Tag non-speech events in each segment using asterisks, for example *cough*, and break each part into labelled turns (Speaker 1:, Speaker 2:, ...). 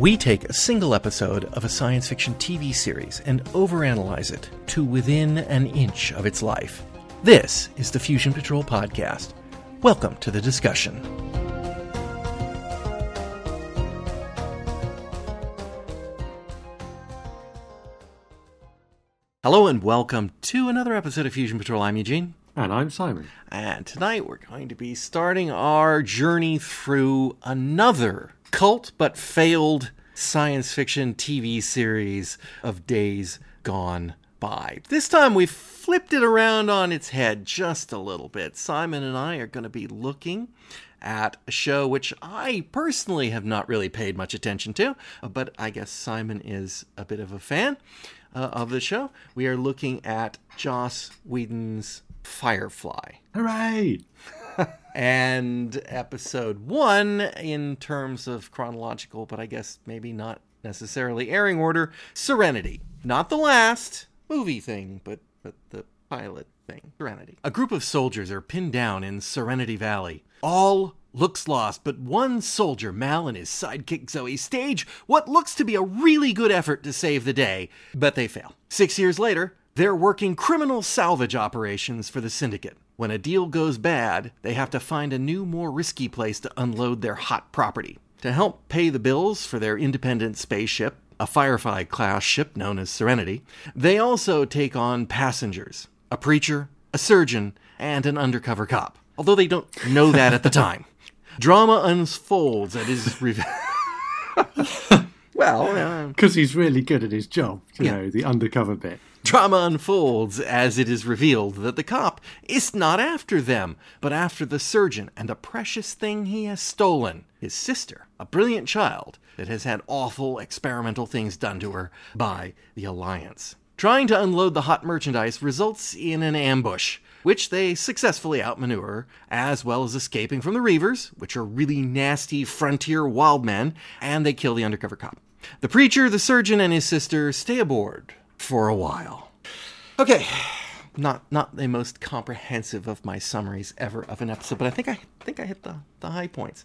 Speaker 1: We take a single episode of a science fiction TV series and overanalyze it to within an inch of its life. This is the Fusion Patrol Podcast. Welcome to the discussion. Hello and welcome to another episode of Fusion Patrol. I'm Eugene.
Speaker 2: And I'm Simon.
Speaker 1: And tonight we're going to be starting our journey through another cult but failed science fiction TV series of days gone by. This time we flipped it around on its head just a little bit. Simon and I are going to be looking at a show which I personally have not really paid much attention to, but I guess Simon is a bit of a fan uh, of the show. We are looking at Joss Whedon's Firefly.
Speaker 2: Hooray!
Speaker 1: And episode one, in terms of chronological, but I guess maybe not necessarily airing order, Serenity. Not the last movie thing, but, but the pilot thing. Serenity. A group of soldiers are pinned down in Serenity Valley. All looks lost, but one soldier, Mal, and his sidekick Zoe stage what looks to be a really good effort to save the day, but they fail. Six years later, they're working criminal salvage operations for the syndicate. When a deal goes bad, they have to find a new, more risky place to unload their hot property. To help pay the bills for their independent spaceship, a Firefly class ship known as Serenity, they also take on passengers a preacher, a surgeon, and an undercover cop. Although they don't know that at the *laughs* time. Drama unfolds at his reveal. *laughs* well,
Speaker 2: because uh, he's really good at his job, you yeah. know, the undercover bit.
Speaker 1: Drama unfolds as it is revealed that the cop is not after them, but after the surgeon and the precious thing he has stolen his sister, a brilliant child that has had awful experimental things done to her by the Alliance. Trying to unload the hot merchandise results in an ambush, which they successfully outmaneuver, as well as escaping from the Reavers, which are really nasty frontier wild men, and they kill the undercover cop. The preacher, the surgeon, and his sister stay aboard for a while. Okay, not not the most comprehensive of my summaries ever of an episode, but I think I think I hit the, the high points.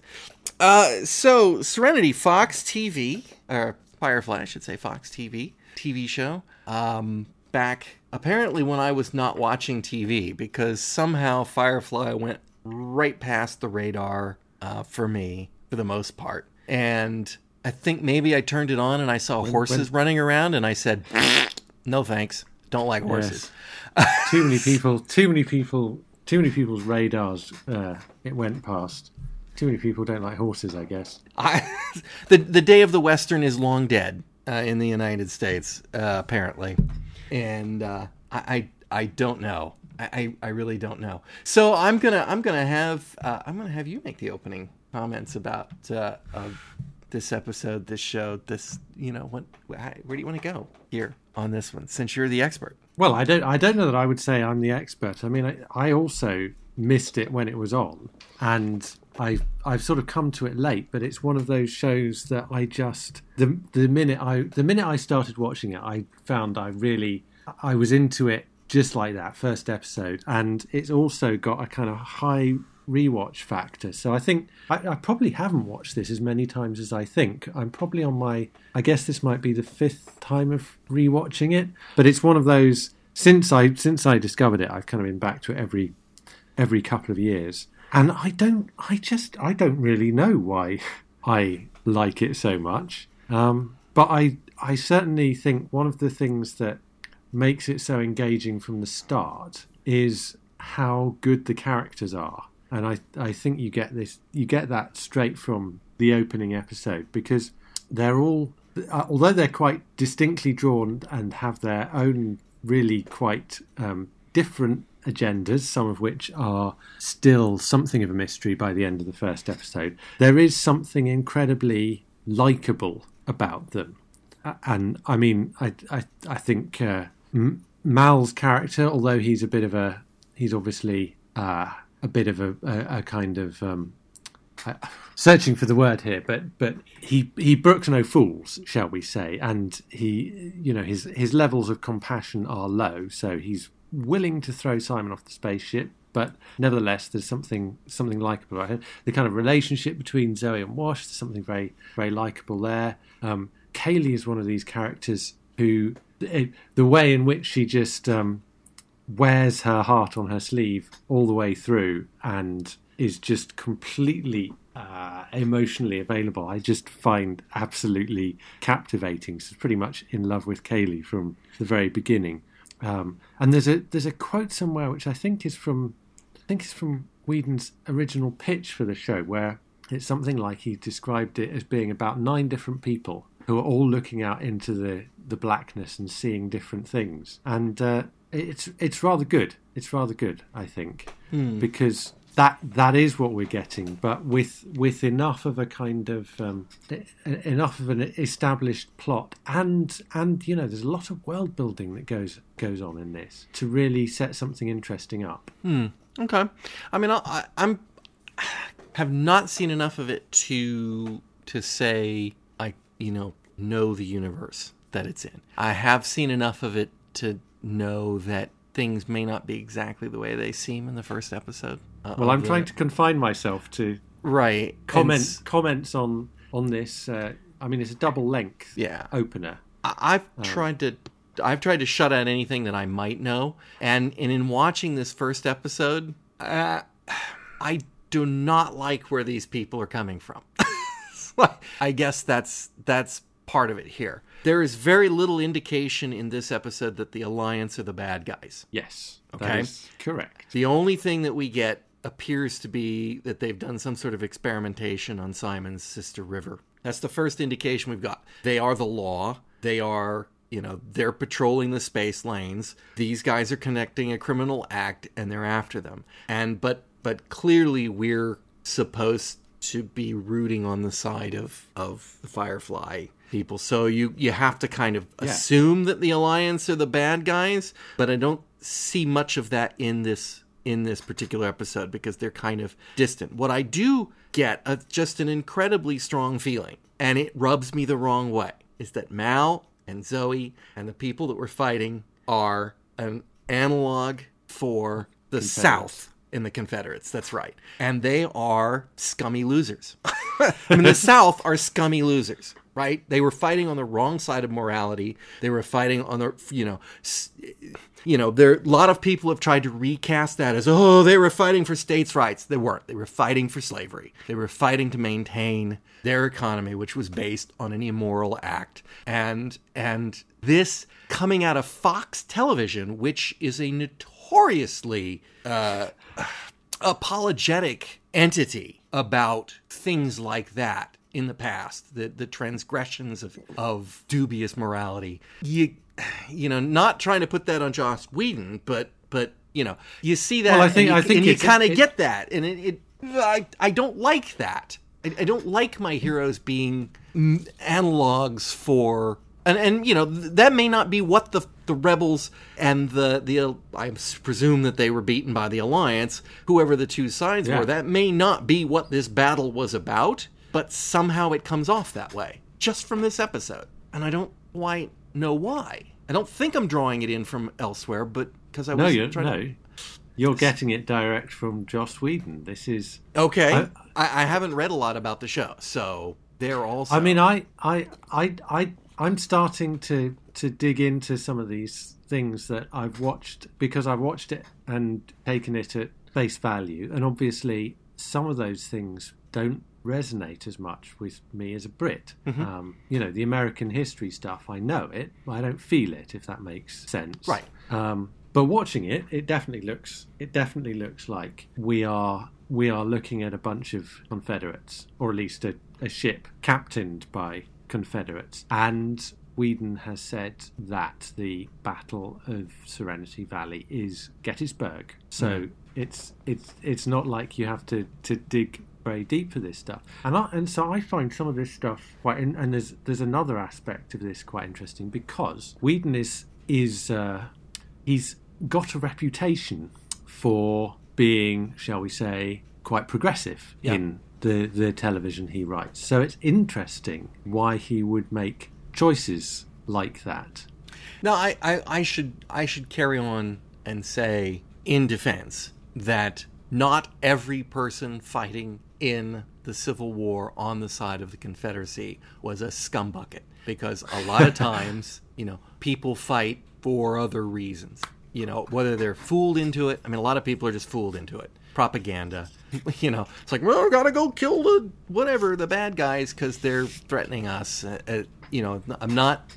Speaker 1: Uh, so Serenity, Fox TV, or Firefly, I should say, Fox TV TV show. Um, back apparently when I was not watching TV because somehow Firefly went right past the radar uh, for me for the most part, and I think maybe I turned it on and I saw when, horses when... running around and I said, *laughs* "No thanks, don't like horses."
Speaker 2: Yes. *laughs* too many people, too many people, too many people's radars. Uh, it went past. Too many people don't like horses, I guess. I, *laughs*
Speaker 1: the the day of the western is long dead uh, in the United States, uh, apparently, and uh, I, I, I don't know. I, I really don't know. So I'm gonna I'm gonna have uh, I'm gonna have you make the opening comments about uh, this episode, this show, this you know what where do you want to go here on this one since you're the expert?
Speaker 2: Well, I don't I don't know that I would say I'm the expert. I mean, I, I also missed it when it was on, and I've I've sort of come to it late, but it's one of those shows that I just the the minute I the minute I started watching it, I found I really I was into it just like that first episode, and it's also got a kind of high rewatch factor. So I think I, I, probably haven't watched this as many times as I think. I'm probably on my I guess this might be the fifth time of rewatching it, but it's one of those since I since I discovered it, I've kind of been back to it every every couple of years and I don't, I just, I don't really know why *laughs* I like it so much. Um, but I, I certainly think one of the things that makes it so engaging from the start is how good the characters are. And I, I think you get this, you get that straight from the opening episode because they're all, uh, although they're quite distinctly drawn and have their own really quite um, different agendas, some of which are still something of a mystery by the end of the first episode, there is something incredibly likable about them. And I mean, I I, I think uh, Mal's character, although he's a bit of a, he's obviously uh, a bit of a, a, a kind of um, searching for the word here, but but he he brooks no fools, shall we say? And he, you know, his his levels of compassion are low, so he's willing to throw Simon off the spaceship but nevertheless, there's something something likable about it. The kind of relationship between Zoe and Wash, there's something very very likable there. Um, Kaylee is one of these characters who it, the way in which she just um, wears her heart on her sleeve all the way through and is just completely uh, emotionally available. I just find absolutely captivating. She's pretty much in love with Kaylee from the very beginning. Um, and there's a there's a quote somewhere which I think is from I think it's from Whedon's original pitch for the show where it's something like he described it as being about nine different people who are all looking out into the, the blackness and seeing different things. And uh, it's it's rather good. It's rather good, I think,
Speaker 1: Hmm.
Speaker 2: because that that is what we're getting, but with with enough of a kind of um, enough of an established plot, and and you know, there's a lot of world building that goes goes on in this to really set something interesting up.
Speaker 1: Okay. I mean, I, I, I'm have not seen enough of it to to say I you know know the universe that it's in. I have seen enough of it to know that things may not be exactly the way they seem in the first episode. uh,
Speaker 2: Well, I'm
Speaker 1: the-
Speaker 2: trying to confine myself to
Speaker 1: right
Speaker 2: comment
Speaker 1: And
Speaker 2: comments on on this. Uh, I mean, it's a double length
Speaker 1: Yeah.
Speaker 2: opener.
Speaker 1: I- I've tried to I've tried to shut out anything that I might know, and and in watching this first episode, uh, I do not like where these people are coming from. *laughs* I guess that's that's part of it here. There is very little indication in this episode that the Alliance are the bad guys.
Speaker 2: Yes,
Speaker 1: Okay.
Speaker 2: correct.
Speaker 1: The only thing that we get appears to be that they've done some sort of experimentation on Simon's sister River. That's the first indication we've got. They are the law. They are, you know, they're patrolling the space lanes. These guys are connecting a criminal act and they're after them. And but but clearly we're supposed to be rooting on the side of of the Firefly people. So you you have to kind of assume that the Alliance are the bad guys, but I don't see much of that in this in this particular episode because they're kind of distant. What I do get uh, just an incredibly strong feeling, and it rubs me the wrong way, is that Mal and Zoe and the people that we're fighting are an analog for the South in the Confederates. That's right. And they are scummy losers. *laughs* I mean, the *laughs* South are scummy losers, right? They were fighting on the wrong side of morality. They were fighting on the, you know, you know, there a lot of people have tried to recast that as, oh, they were fighting for states' rights. They weren't. They were fighting for slavery. They were fighting to maintain their economy, which was based on an immoral act. And and this coming out of Fox Television, which is a notoriously uh, apologetic entity about things like that in the past, the the transgressions of of dubious morality. You you know, not trying to put that on Joss Whedon, but but you know, you see that
Speaker 2: Well, I think-
Speaker 1: and you,
Speaker 2: I think
Speaker 1: you kind of get that, and it, it I I don't like that. I, I don't like my heroes being analogs for and and you know th- that may not be what the the rebels and the the I presume that they were beaten by the alliance whoever the two sides
Speaker 2: Yeah.
Speaker 1: were that may not be what this battle was about but somehow it comes off that way just from this episode and I don't quite know why I don't think I'm drawing it in from elsewhere but because I
Speaker 2: No,
Speaker 1: was
Speaker 2: you
Speaker 1: trying
Speaker 2: no.
Speaker 1: to
Speaker 2: You're getting it direct from Joss Whedon. This is.
Speaker 1: okay
Speaker 2: I-
Speaker 1: I, I haven't read a lot about the show so they're also
Speaker 2: I mean, I, I, I, I, I'm starting to to dig into some of these things that I've watched because I've watched it and taken it at face value, and obviously some of those things don't resonate as much with me as a Brit.
Speaker 1: Mm-hmm.
Speaker 2: Um, you know, the American history stuff, I know it, but I don't feel it. If that makes sense,
Speaker 1: Right.
Speaker 2: Um, but watching it, it definitely looks it definitely looks like we are we are looking at a bunch of Confederates, or at least a, a ship captained by Confederates. And Whedon has said that the Battle of Serenity Valley is Gettysburg. So it's it's it's not like you have to, to dig very deep for this stuff. And I, and so I find some of this stuff quite in, and there's there's another aspect of this quite interesting because Whedon is is uh, he's got a reputation for being, shall we say, quite progressive
Speaker 1: Yeah.
Speaker 2: in the the television he writes. So it's interesting why he would make choices like that.
Speaker 1: No, I, I, I should I should carry on and say in defense that not every person fighting in the Civil War on the side of the Confederacy was a scumbucket because a lot of *laughs* times, you know, people fight for other reasons. You know, whether they're fooled into it. I mean, a lot of people are just fooled into it. Propaganda. *laughs* You know, it's like, well, we gotta go kill the whatever the bad guys because they're threatening us. Uh, uh, you know, I'm not.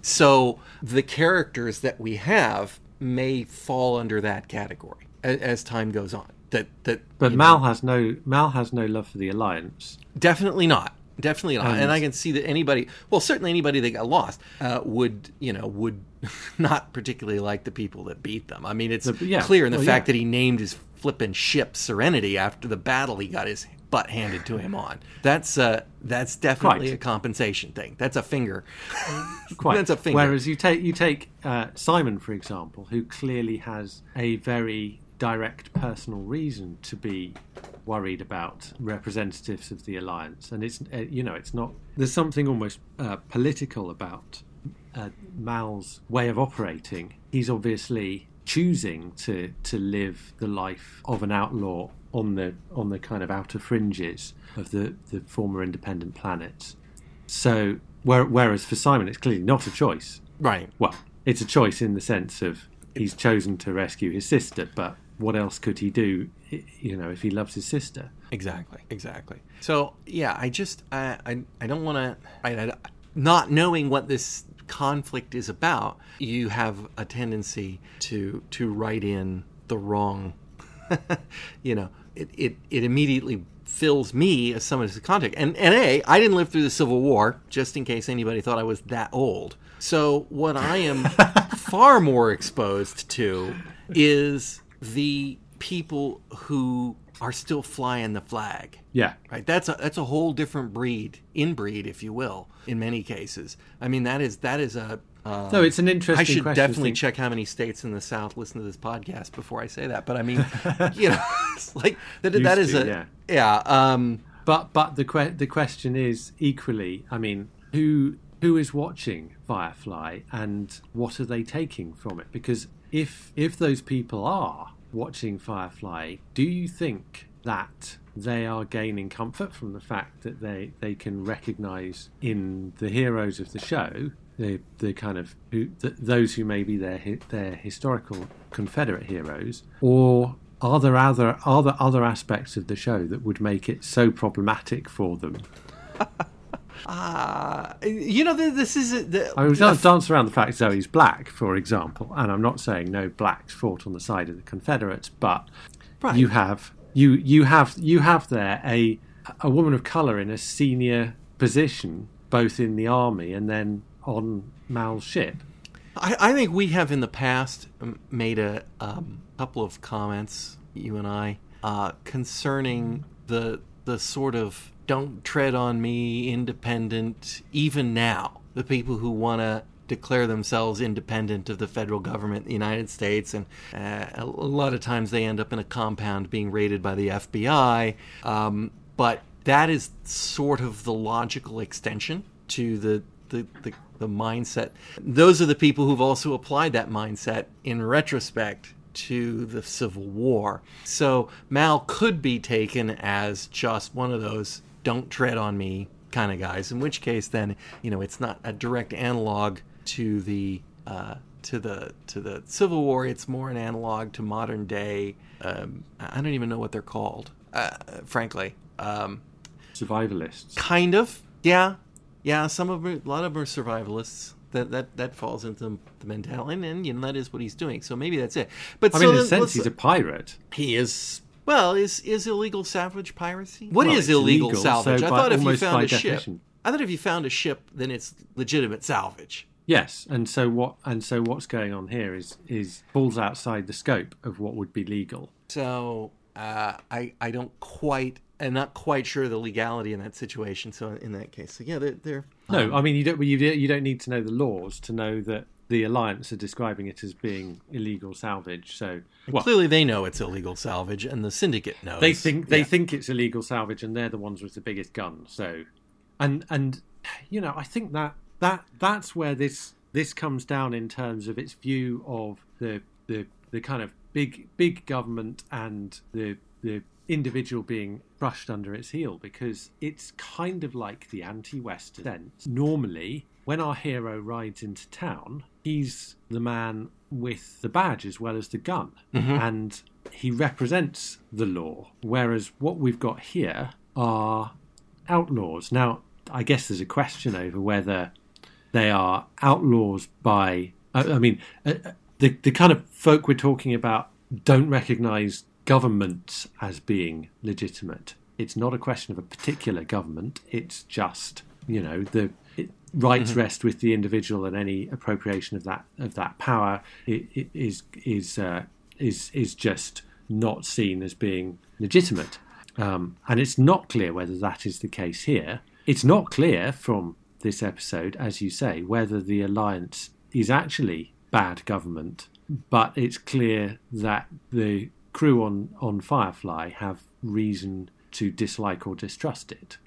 Speaker 1: So the characters that we have may fall under that category as, as time goes on. That that.
Speaker 2: But Mal
Speaker 1: know,
Speaker 2: has no Mal has no love for the Alliance.
Speaker 1: Definitely not. Definitely not.
Speaker 2: And-
Speaker 1: And I can see that anybody, well, certainly anybody that got lost, uh, would, you know, would *laughs* not particularly like the people that beat them. I mean, it's
Speaker 2: The- yeah.
Speaker 1: clear in the
Speaker 2: Well,
Speaker 1: fact
Speaker 2: yeah.
Speaker 1: that he named his flippin' ship Serenity after the battle he got his butt handed to him on. That's uh, that's definitely
Speaker 2: Quite.
Speaker 1: a compensation thing. That's a finger. *laughs*
Speaker 2: Quite.
Speaker 1: That's a finger.
Speaker 2: Whereas you take you take uh, Simon for example, who clearly has a very direct personal reason to be worried about representatives of the alliance, and it's uh, you know it's not. There's something almost uh, political about uh, Mal's way of operating. He's obviously choosing to to live the life of an outlaw on the on the kind of outer fringes of the the former independent planets. So, where, whereas for Simon, it's clearly not a choice.
Speaker 1: right.
Speaker 2: Well, it's a choice in the sense of he's chosen to rescue his sister, but what else could he do, you know, if he loves his sister?
Speaker 1: Exactly, exactly. So yeah, I just I I, I don't want to I, I not knowing what this conflict is about. You have a tendency to to write in the wrong. *laughs* you know, it, it it immediately fills me as someone who's a contact. And and a I didn't live through the Civil War, just in case anybody thought I was that old. So what I am *laughs* far more exposed to is the people who are still flying the flag.
Speaker 2: Yeah.
Speaker 1: Right. That's a that's a whole different breed, inbreed, if you will, in many cases. I mean, that is that is a. Uh,
Speaker 2: No, it's an interesting
Speaker 1: I should
Speaker 2: question
Speaker 1: definitely
Speaker 2: think-
Speaker 1: check how many states in the South listen to this podcast before I say that. But I mean, *laughs* you know, it's like that. that is
Speaker 2: to,
Speaker 1: a
Speaker 2: yeah.
Speaker 1: yeah. Um,
Speaker 2: But but the que- the question is equally. I mean, who who is watching Firefly and what are they taking from it? Because if if those people are watching Firefly, do you think that they are gaining comfort from the fact that they they can recognise in the heroes of the show the the kind of who, th those who may be their their historical Confederate heroes, or are there other are there other aspects of the show that would make it so problematic for them?
Speaker 1: Uh, you know, this is a, the,
Speaker 2: I was to dance around the fact Zoe's black, for example, and I'm not saying no blacks fought on the side of the Confederates, but
Speaker 1: Right.
Speaker 2: you have you you have you have there a a woman of color in a senior position, both in the army and then on Mal's ship.
Speaker 1: I, I think we have in the past um, made a um, couple of comments, you and I, uh, concerning the the sort of "don't tread on me" independent. Even now, the people who want to declare themselves independent of the federal government, the United States, and uh, a lot of times they end up in a compound being raided by the FBI. Um, but that is sort of the logical extension to the the, the the mindset. Those are the people who've also applied that mindset in retrospect to the Civil War. So Mal could be taken as just one of those "don't tread on me" kind of guys. In which case, then you know it's not a direct analog to the uh, to the to the Civil War. It's more an analog to modern day. Um, I don't even know what they're called, uh, frankly. Um,
Speaker 2: Survivalists.
Speaker 1: Kind of, yeah, yeah. Some of them, a lot of them are survivalists. That that that falls into the mentality, and, and you know that is what he's doing. So maybe that's it. But
Speaker 2: I
Speaker 1: so
Speaker 2: mean, in a sense, he's a pirate.
Speaker 1: he is. Well, is is illegal salvage piracy? What is
Speaker 2: Well, it's
Speaker 1: illegal,
Speaker 2: illegal,
Speaker 1: salvage?
Speaker 2: so
Speaker 1: I thought if you found
Speaker 2: by
Speaker 1: a ship. I thought if you found a ship, then it's legitimate salvage.
Speaker 2: Yes, and so what? And so what's going on here is is falls outside the scope of what would be legal.
Speaker 1: So uh, I I don't quite, I'm not quite sure of the legality in that situation. So in that case, so yeah, they're, they're
Speaker 2: No, I mean you don't. You you don't need to know the laws to know that the alliance are describing it as being illegal salvage. So well,
Speaker 1: clearly they know it's illegal salvage, and the syndicate knows.
Speaker 2: they think they
Speaker 1: Yeah.
Speaker 2: think it's illegal salvage, and they're the ones with the biggest gun. So, and and you know, I think that that that's where this this comes down in terms of its view of the the the kind of big big government and the the individual being brushed under its heel because it's kind of like the anti-western sense. Normally, when our hero rides into town, he's the man with the badge as well as the gun, and he represents the law. Whereas what we've got here are outlaws. Now, I guess there's a question over whether they are outlaws by. I, I mean, uh, uh, the the kind of folk we're talking about don't recognise governments as being legitimate. It's not a question of a particular government. It's just you know the rights rest with the individual, and any appropriation of that of that power is is uh, is is just not seen as being legitimate. Um, and it's not clear whether that is the case here. It's not clear from this episode, as you say, whether the alliance is actually bad government, but it's clear that the crew on, on Firefly have reason to dislike or distrust it.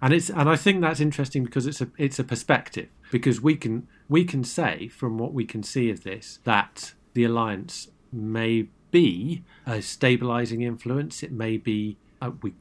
Speaker 2: And it's and I think that's interesting because it's a it's a perspective because we can we can say from what we can see of this that the alliance may be a stabilizing influence. It may be uh, we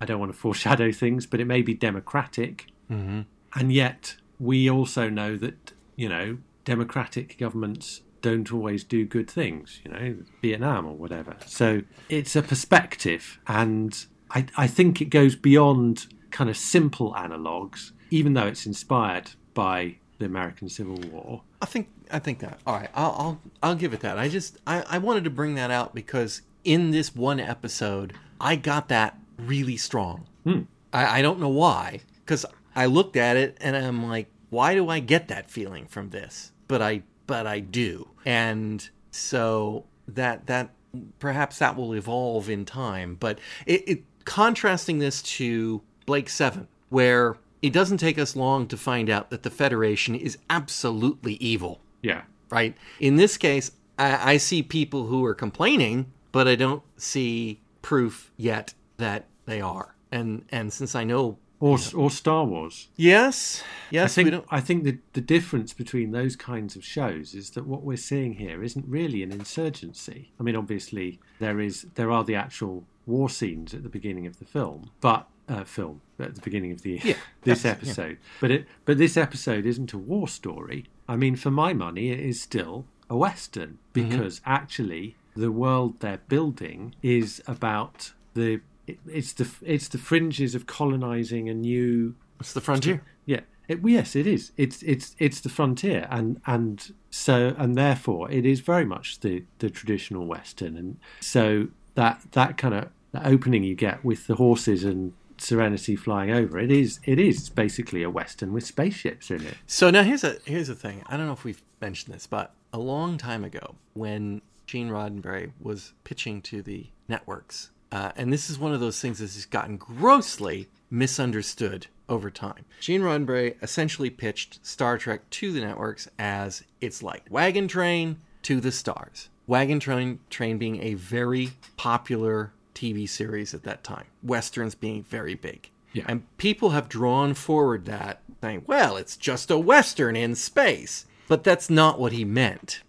Speaker 2: I don't want to *laughs* foreshadow things, but it may be democratic, mm-hmm. and yet we also know that you know democratic governments don't always do good things. You know, Vietnam or whatever. So it's a perspective, and I, I think it goes beyond kind of simple analogues, even though it's inspired by the American Civil War.
Speaker 1: I think I think that. All right, I'll I'll, I'll give it that. I just I, I wanted to bring that out because in this one episode, I got that really strong. Hmm. I, I don't know why, because I looked at it and I'm like, why do I get that feeling from this? But I but I do, and so that that perhaps that will evolve in time. But it, it contrasting this to Blake Seven, where it doesn't take us long to find out that the Federation is absolutely evil
Speaker 2: Yeah.
Speaker 1: right? In this case, I, I see people who are complaining, but I don't see proof yet that they are. And and since I know,
Speaker 2: Or, or Star Wars.
Speaker 1: yes, yes,
Speaker 2: I think. I think the the difference between those kinds of shows is that what we're seeing here isn't really an insurgency. I mean, obviously there is there are the actual war scenes at the beginning of the film, but uh, film at the beginning of the
Speaker 1: Yeah, *laughs*
Speaker 2: this
Speaker 1: that's- yeah.
Speaker 2: episode. But it but this episode isn't a war story. I mean, for my money, it is still a western
Speaker 1: Mm-hmm.
Speaker 2: because actually the world they're building is about the it, it's the it's the fringes of colonizing a new
Speaker 1: It's the frontier.
Speaker 2: yeah. It, yes, it is. It's it's it's the frontier, and and so and therefore it is very much the the traditional western, and so that that kind of that opening you get with the horses and Serenity flying over it is it is basically a western with spaceships in it.
Speaker 1: So now here's a here's the thing. I don't know if we've mentioned this, but a long time ago, when Gene Roddenberry was pitching to the networks, uh, and this is one of those things that has gotten grossly misunderstood over time. Gene Roddenberry essentially pitched Star Trek to the networks as it's like Wagon Train to the stars. Wagon Train Train being a very popular TV series at that time. Westerns being very big.
Speaker 2: Yeah.
Speaker 1: And people have drawn forward that, saying, well, it's just a Western in space. But that's not what he meant.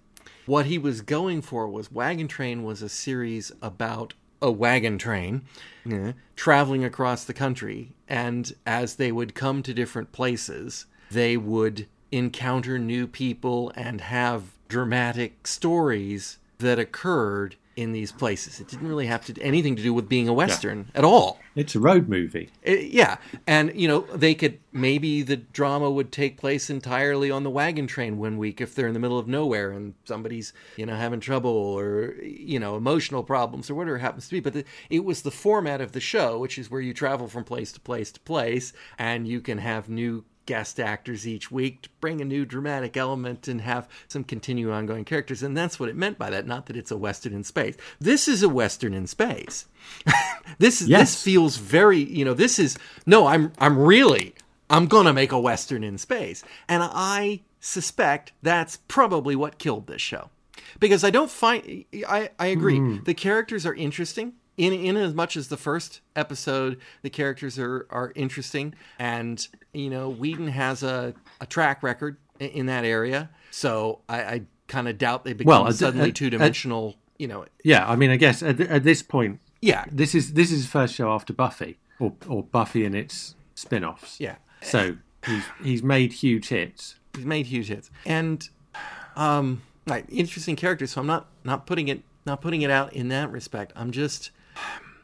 Speaker 1: What he was going for was Wagon Train was a series about a wagon train eh, traveling across the country. And as they would come to different places, they would encounter new people and have dramatic stories that occurred in these places. It didn't really have to anything to do with being a Western at all.
Speaker 2: It's a road movie.
Speaker 1: Uh, yeah, and you know they could maybe the drama would take place entirely on the wagon train one week if they're in the middle of nowhere and somebody's you know having trouble or you know emotional problems or whatever it happens to be. But the, it was the format of the show, which is where you travel from place to place to place, and you can have new guest actors each week to bring a new dramatic element and have some continuing ongoing characters. And that's what it meant by that not that it's a western in space. This is a western in space. *laughs* This is this feels very you know this is no i'm i'm really i'm gonna make a western in space. And i suspect that's probably what killed this show. Because i don't find i i agree. Hmm. The characters are interesting in in as much as the first episode the characters are are interesting and you know whedon has a a track record in that area so i i kind of doubt they become
Speaker 2: Well, at-
Speaker 1: suddenly two dimensional. You know,
Speaker 2: Yeah, I mean, I guess at, at this point,
Speaker 1: yeah,
Speaker 2: this is this is his first show after Buffy, or or Buffy and its spin-offs.
Speaker 1: yeah.
Speaker 2: So he's he's made huge hits.
Speaker 1: He's made huge hits, and um, right, interesting characters. So I'm not not putting it not putting it out in that respect. I'm just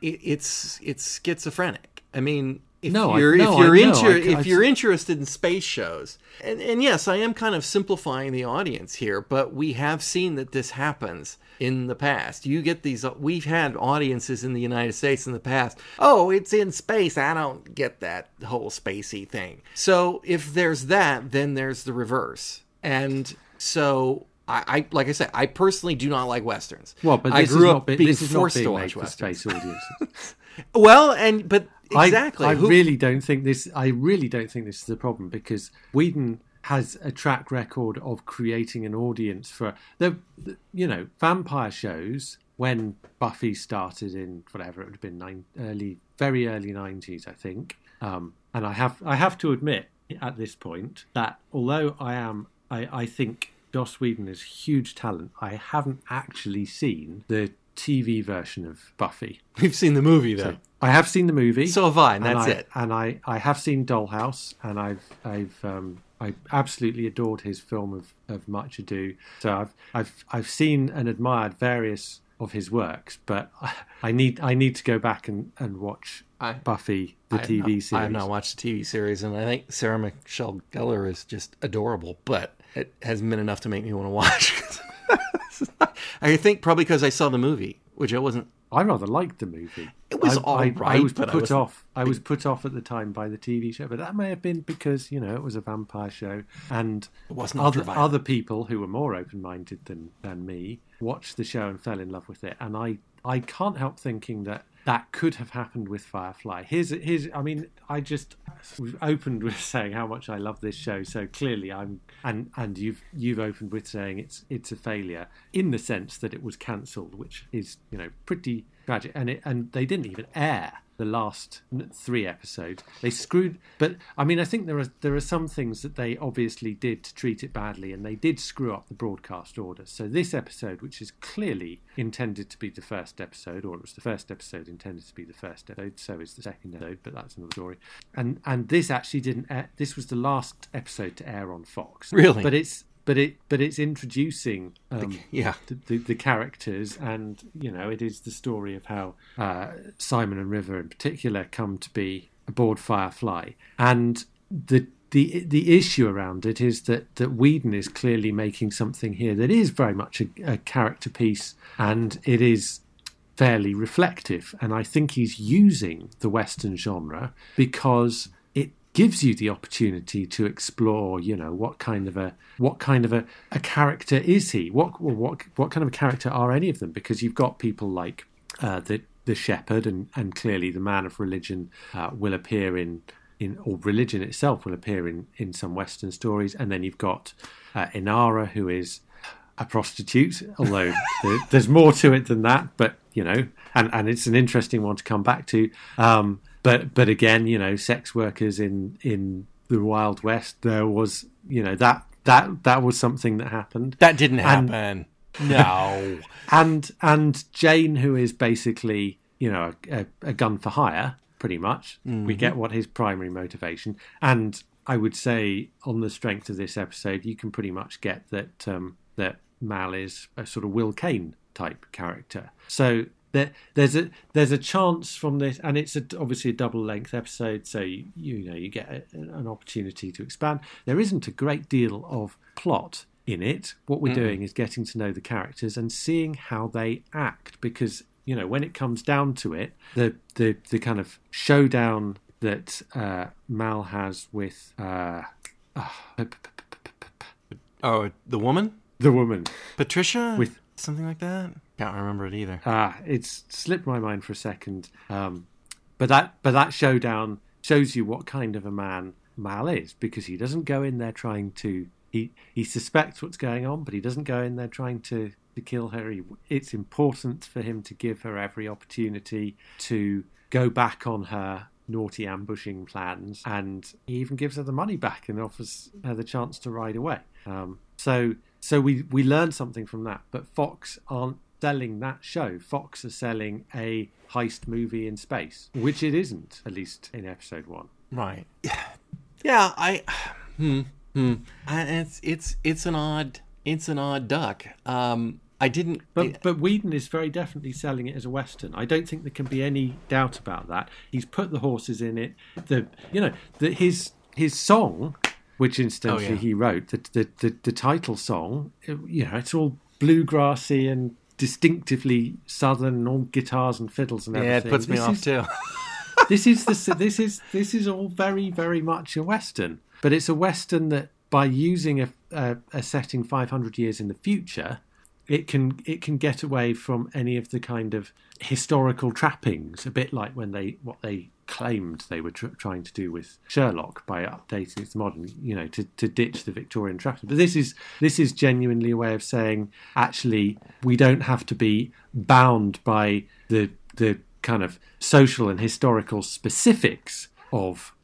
Speaker 1: it, it's it's schizophrenic. I mean, if
Speaker 2: No,
Speaker 1: you're
Speaker 2: no,
Speaker 1: if you're
Speaker 2: I know.
Speaker 1: inter-
Speaker 2: I-
Speaker 1: if
Speaker 2: I-
Speaker 1: you're interested in space shows, and and yes, I am kind of simplifying the audience here, but we have seen that this happens in the past. You get these. Uh, we've had audiences in the United States in the past. Oh, it's in space. I don't get that whole spacey thing. So if there's that, then there's the reverse, and so. I, I like I said, I personally do not like westerns.
Speaker 2: Well, but
Speaker 1: I
Speaker 2: this
Speaker 1: grew
Speaker 2: is
Speaker 1: up
Speaker 2: not, be-
Speaker 1: being
Speaker 2: this is not
Speaker 1: forced
Speaker 2: being
Speaker 1: to watch westerns.
Speaker 2: space audiences. *laughs*
Speaker 1: Well, and but exactly,
Speaker 2: I,
Speaker 1: who-
Speaker 2: really don't think this. I really don't think this is the problem because Whedon has a track record of creating an audience for the, the you know vampire shows. When Buffy started in whatever it would have been nine, early, very early nineties, I think. Um, and I have I have to admit at this point that although I am I, I think Joss Whedon is huge talent, I haven't actually seen the TV version of Buffy.
Speaker 1: we've seen the movie though.
Speaker 2: I have seen the movie.
Speaker 1: So have I, and that's
Speaker 2: I,
Speaker 1: it.
Speaker 2: And I, I have seen Dollhouse, and I've, I've, um, I absolutely adored his film of, of Much Ado. So I've, I've, I've seen and admired various of his works, but I, *laughs* I need, I need to go back and, and watch
Speaker 1: I-
Speaker 2: Buffy the
Speaker 1: I
Speaker 2: TV
Speaker 1: not-
Speaker 2: series.
Speaker 1: I have not watched the TV series, and I think Sarah Michelle Gellar is just adorable, but it hasn't been enough to make me want to watch. *laughs* I think probably because I saw the movie, which I wasn't.
Speaker 2: I rather liked the movie.
Speaker 1: It was
Speaker 2: I,
Speaker 1: all
Speaker 2: I, I was
Speaker 1: but I
Speaker 2: put
Speaker 1: wasn't
Speaker 2: off. I was put off at the time by the TV show, but that may have been because you know it was a vampire show, and
Speaker 1: It wasn't
Speaker 2: other other people who were more open minded than than me watched the show and fell in love with it. And I I can't help thinking that that could have happened with Firefly. Here's here's I mean I just we've opened with *laughs* saying how much I love this show. So clearly I'm and and you've you've opened with saying it's it's a failure in the sense that it was cancelled, which is you know pretty tragic. And it and they didn't even air the last three episodes. They screwed, but I mean, I think there are there are some things that they obviously did to treat it badly, and they did screw up the broadcast order. So this episode, which is clearly intended to be the first episode, or it was the first episode intended to be the first episode, so is the second episode, but that's another story. And and this actually didn't. Air, this was the last episode to air on Fox.
Speaker 1: Really?
Speaker 2: but it's. But it, but it's introducing um,
Speaker 1: Yeah.
Speaker 2: the, the, the characters, and you know, it is the story of how uh, Simon and River, in particular, come to be aboard Firefly, and the the the issue around it is that that Whedon is clearly making something here that is very much a, a character piece, and it is fairly reflective. And I think he's using the Western genre because gives you the opportunity to explore, you know, what kind of a what kind of a, a character is he? What what what kind of a character are any of them? Because you've got people like uh, the the shepherd, and and clearly the man of religion uh, will appear in. In, or religion itself will appear in, in some Western stories, and then you've got uh, Inara, who is a prostitute, although *laughs* there, there's more to it than that. But you know, and and it's an interesting one to come back to. Um, but but again, you know, sex workers in in the Wild West, there was you know that that that was something that happened.
Speaker 1: That didn't
Speaker 2: And-
Speaker 1: happen. no. *laughs*
Speaker 2: and and Jayne, who is basically you know a, a gun for hire, pretty much. We get what his primary motivation, and I would say on the strength of this episode, you can pretty much get that um, that Mal is a sort of Will Kane type character. So. There, there's a there's a chance from this, and it's a, obviously a double length episode, so you, you know you get a, an opportunity to expand. There isn't a great deal of plot in it. What we're doing is getting to know the characters and seeing how they act because you know when it comes down to it, the the the kind of showdown that uh, Mal has with uh,
Speaker 1: Oh, the woman,
Speaker 2: the woman.
Speaker 1: Patricia,
Speaker 2: With-
Speaker 1: something like that. Can't remember it either.
Speaker 2: Ah, it's slipped my mind for a second. Um, but that but that showdown shows you what kind of a man Mal is because he doesn't go in there trying to he he suspects what's going on, but he doesn't go in there trying to to kill her. He, it's important for him to give her every opportunity to go back on her naughty ambushing plans, and he even gives her the money back and offers her the chance to ride away. Um, so so we we learned something from that. But Fox aren't selling that show. Fox are selling a heist movie in space, which it isn't, at least in episode one.
Speaker 1: Right. Yeah, I. Hmm. Hmm. I, it's it's it's an odd it's an odd duck. Um, I didn't.
Speaker 2: But but Whedon is very definitely selling it as a western. I don't think there can be any doubt about that. He's put the horses in it. The you know the his his song, which incidentally
Speaker 1: Oh, yeah.
Speaker 2: he wrote, the, the the the title song. You know, it's all bluegrassy and distinctively southern, and all guitars and fiddles and everything.
Speaker 1: yeah, it puts me
Speaker 2: This
Speaker 1: off
Speaker 2: is-
Speaker 1: too. *laughs*
Speaker 2: this is the this is this is all very very much a western, but it's a western that by using a a, a setting 500 years in the future, it can it can get away from any of the kind of historical trappings. A bit like when they what they claimed they were tr- trying to do with Sherlock by updating its modern, you know, to, to ditch the Victorian trappings. But this is this is genuinely a way of saying actually we don't have to be bound by the the kind of social and historical specifics of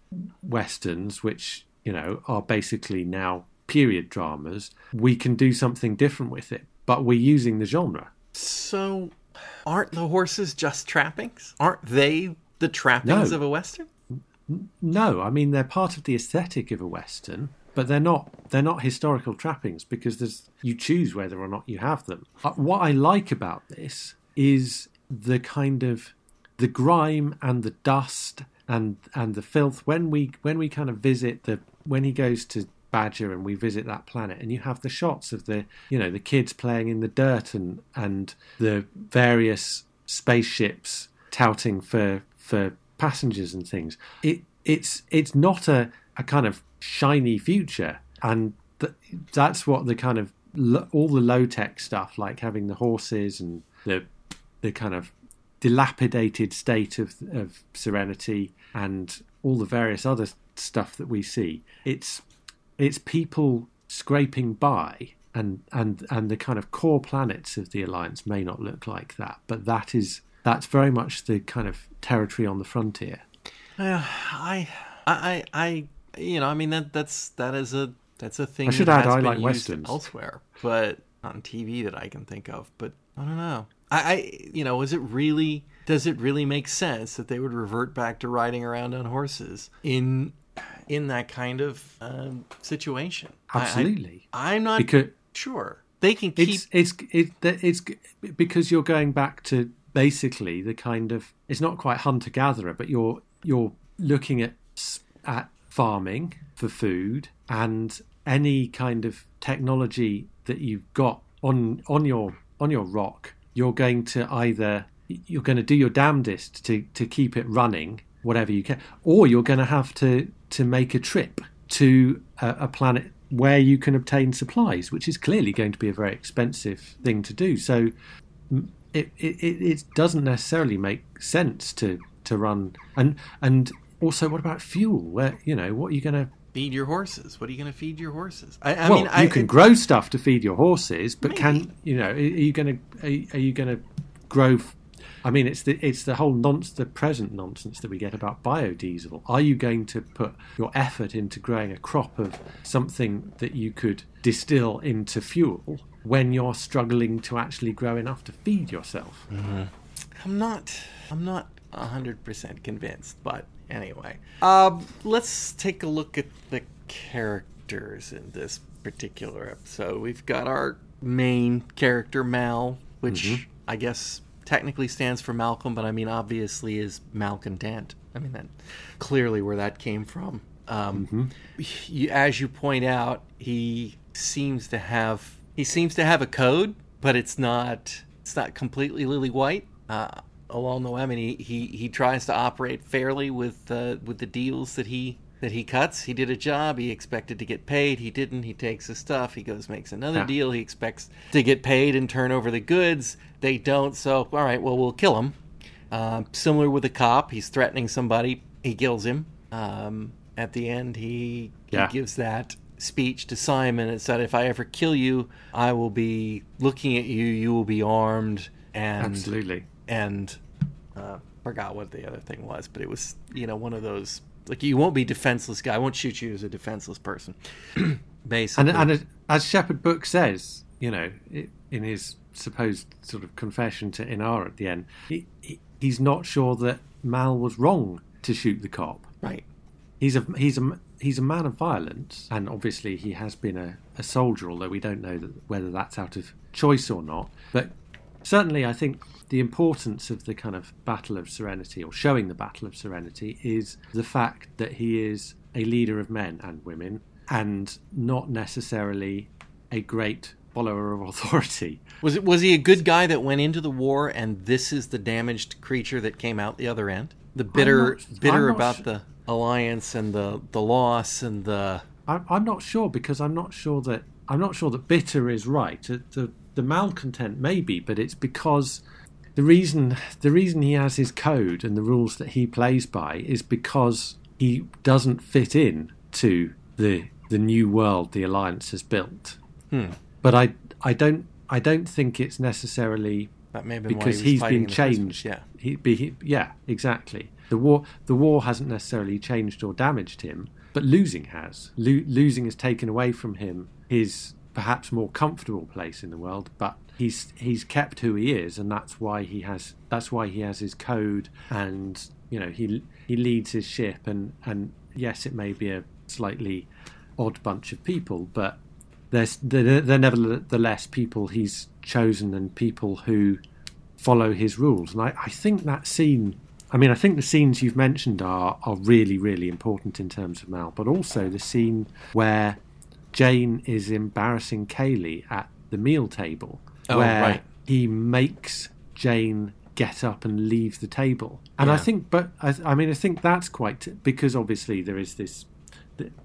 Speaker 2: westerns, which you know are basically now period dramas. We can do something different with it, but we're using the genre.
Speaker 1: So, aren't the horses just trappings? Aren't they the trappings
Speaker 2: No.
Speaker 1: of a western?
Speaker 2: No, I mean they're part of the aesthetic of a western, but they're not they're not historical trappings because there's you choose whether or not you have them. Uh, What I like about this is the kind of the grime and the dust and and the filth when we when we kind of visit the when he goes to Badger and we visit that planet and you have the shots of the you know the kids playing in the dirt and and the various spaceships touting for for passengers and things. It it's it's not a, a kind of shiny future, and th- that's what the kind of lo- all the low tech stuff like having the horses and the the kind of dilapidated state of of Serenity and all the various other stuff that we see. It's it's people scraping by and and and the kind of core planets of the alliance may not look like that but that is that's very much the kind of territory on the frontier
Speaker 1: Uh, I, I, I, you know, I mean that that's that is a that's a thing.
Speaker 2: I should
Speaker 1: that
Speaker 2: add, I like westerns.
Speaker 1: elsewhere, but on TV that I can think of. But I don't know. I, I, you know, is it really? Does it really make sense that they would revert back to riding around on horses in in that kind of um, situation?
Speaker 2: Absolutely
Speaker 1: I, am not
Speaker 2: because
Speaker 1: sure they can keep.
Speaker 2: it's it's it, it's because you're going back to basically the kind of it's not quite hunter gatherer but you're you're looking at at farming for food and any kind of technology that you've got on on your on your rock you're going to either you're going to do your damnedest to to keep it running whatever you can or you're going to have to to make a trip to a, a planet where you can obtain supplies which is clearly going to be a very expensive thing to do. So it it, it doesn't necessarily make sense to to run and and also what about fuel where you know what are you going to
Speaker 1: feed your horses. What are you going to feed your horses? I, I
Speaker 2: well,
Speaker 1: mean,
Speaker 2: you
Speaker 1: I
Speaker 2: can grow stuff to feed your horses, but
Speaker 1: Maybe.
Speaker 2: can you know? Are you going to? Are you going to grow? F- I mean, it's the it's the whole nonce, the present nonsense that we get about biodiesel. Are you going to put your effort into growing a crop of something that you could distill into fuel when you're struggling to actually grow enough to feed yourself?
Speaker 1: I'm not. I'm not hundred percent convinced. But anyway, um, let's take a look at the characters in this particular episode. We've got our main character Mal, which I guess technically stands for Malcolm, but I mean obviously is malcontent. I mean that clearly where that came from. Um, you, as you point out, he seems to have he seems to have a code, but it's not it's not completely lily white. Uh, along the way, I mean, he, he, he tries to operate fairly with uh, with the deals that he that he cuts. He did a job. He expected to get paid. He didn't. He takes his stuff. He goes makes another
Speaker 2: Yeah.
Speaker 1: deal. He expects to get paid and turn over the goods. They don't. So all right, well we'll kill him. Um, similar with the cop, he's threatening somebody. He kills him. Um, at the end, he,
Speaker 2: Yeah.
Speaker 1: he gives that speech to Simon and said, "If I ever kill you, I will be looking at you. You will be armed." And
Speaker 2: Absolutely.
Speaker 1: and uh, forgot what the other thing was, but it was you know one of those like you won't be defenseless guy. I won't shoot you as a defenseless person. *clears throat* Basically,
Speaker 2: and, and as, Shepherd Book says, you know, in his supposed sort of confession to Inara at the end, he, he, he's not sure that Mal was wrong to shoot the cop.
Speaker 1: right.
Speaker 2: He's a he's a he's a man of violence, and obviously he has been a, a soldier, although we don't know that, whether that's out of choice or not. But certainly, I think the importance of the kind of Battle of Serenity, or showing the Battle of Serenity, is the fact that he is a leader of men and women, and not necessarily a great follower of *laughs* authority.
Speaker 1: Was it was he a good guy that went into the war, and this is the damaged creature that came out the other end? The bitter,
Speaker 2: not-
Speaker 1: bitter about the alliance and the the loss and the
Speaker 2: I'm, I'm not sure because I'm not sure that I'm not sure that bitter is right. Uh, The the malcontent maybe, but it's because the reason the reason he has his code and the rules that he plays by is because he doesn't fit in to the the new world the alliance has built.
Speaker 1: Hmm.
Speaker 2: But I I don't I don't think it's necessarily
Speaker 1: that may have
Speaker 2: because
Speaker 1: he fighting
Speaker 2: been
Speaker 1: in the first
Speaker 2: changed.
Speaker 1: Yeah,
Speaker 2: he, he, yeah, exactly. The war, the war hasn't necessarily changed or damaged him, but losing has. Lo- losing has taken away from him his perhaps more comfortable place in the world, but he's he's kept who he is, and that's why he has that's why he has his code, and you know he he leads his ship, and and yes, it may be a slightly odd bunch of people, but there's they're, they're nevertheless people he's chosen and people who follow his rules. And I, I think that scene, I mean, I think the scenes you've mentioned are, are really, really important in terms of Mal, but also the scene where Jayne is embarrassing Kaylee at the meal table,
Speaker 1: Oh,
Speaker 2: where
Speaker 1: right.
Speaker 2: he makes Jayne get up and leave the table. And I think, but I, I mean, I think that's quite, because obviously there is this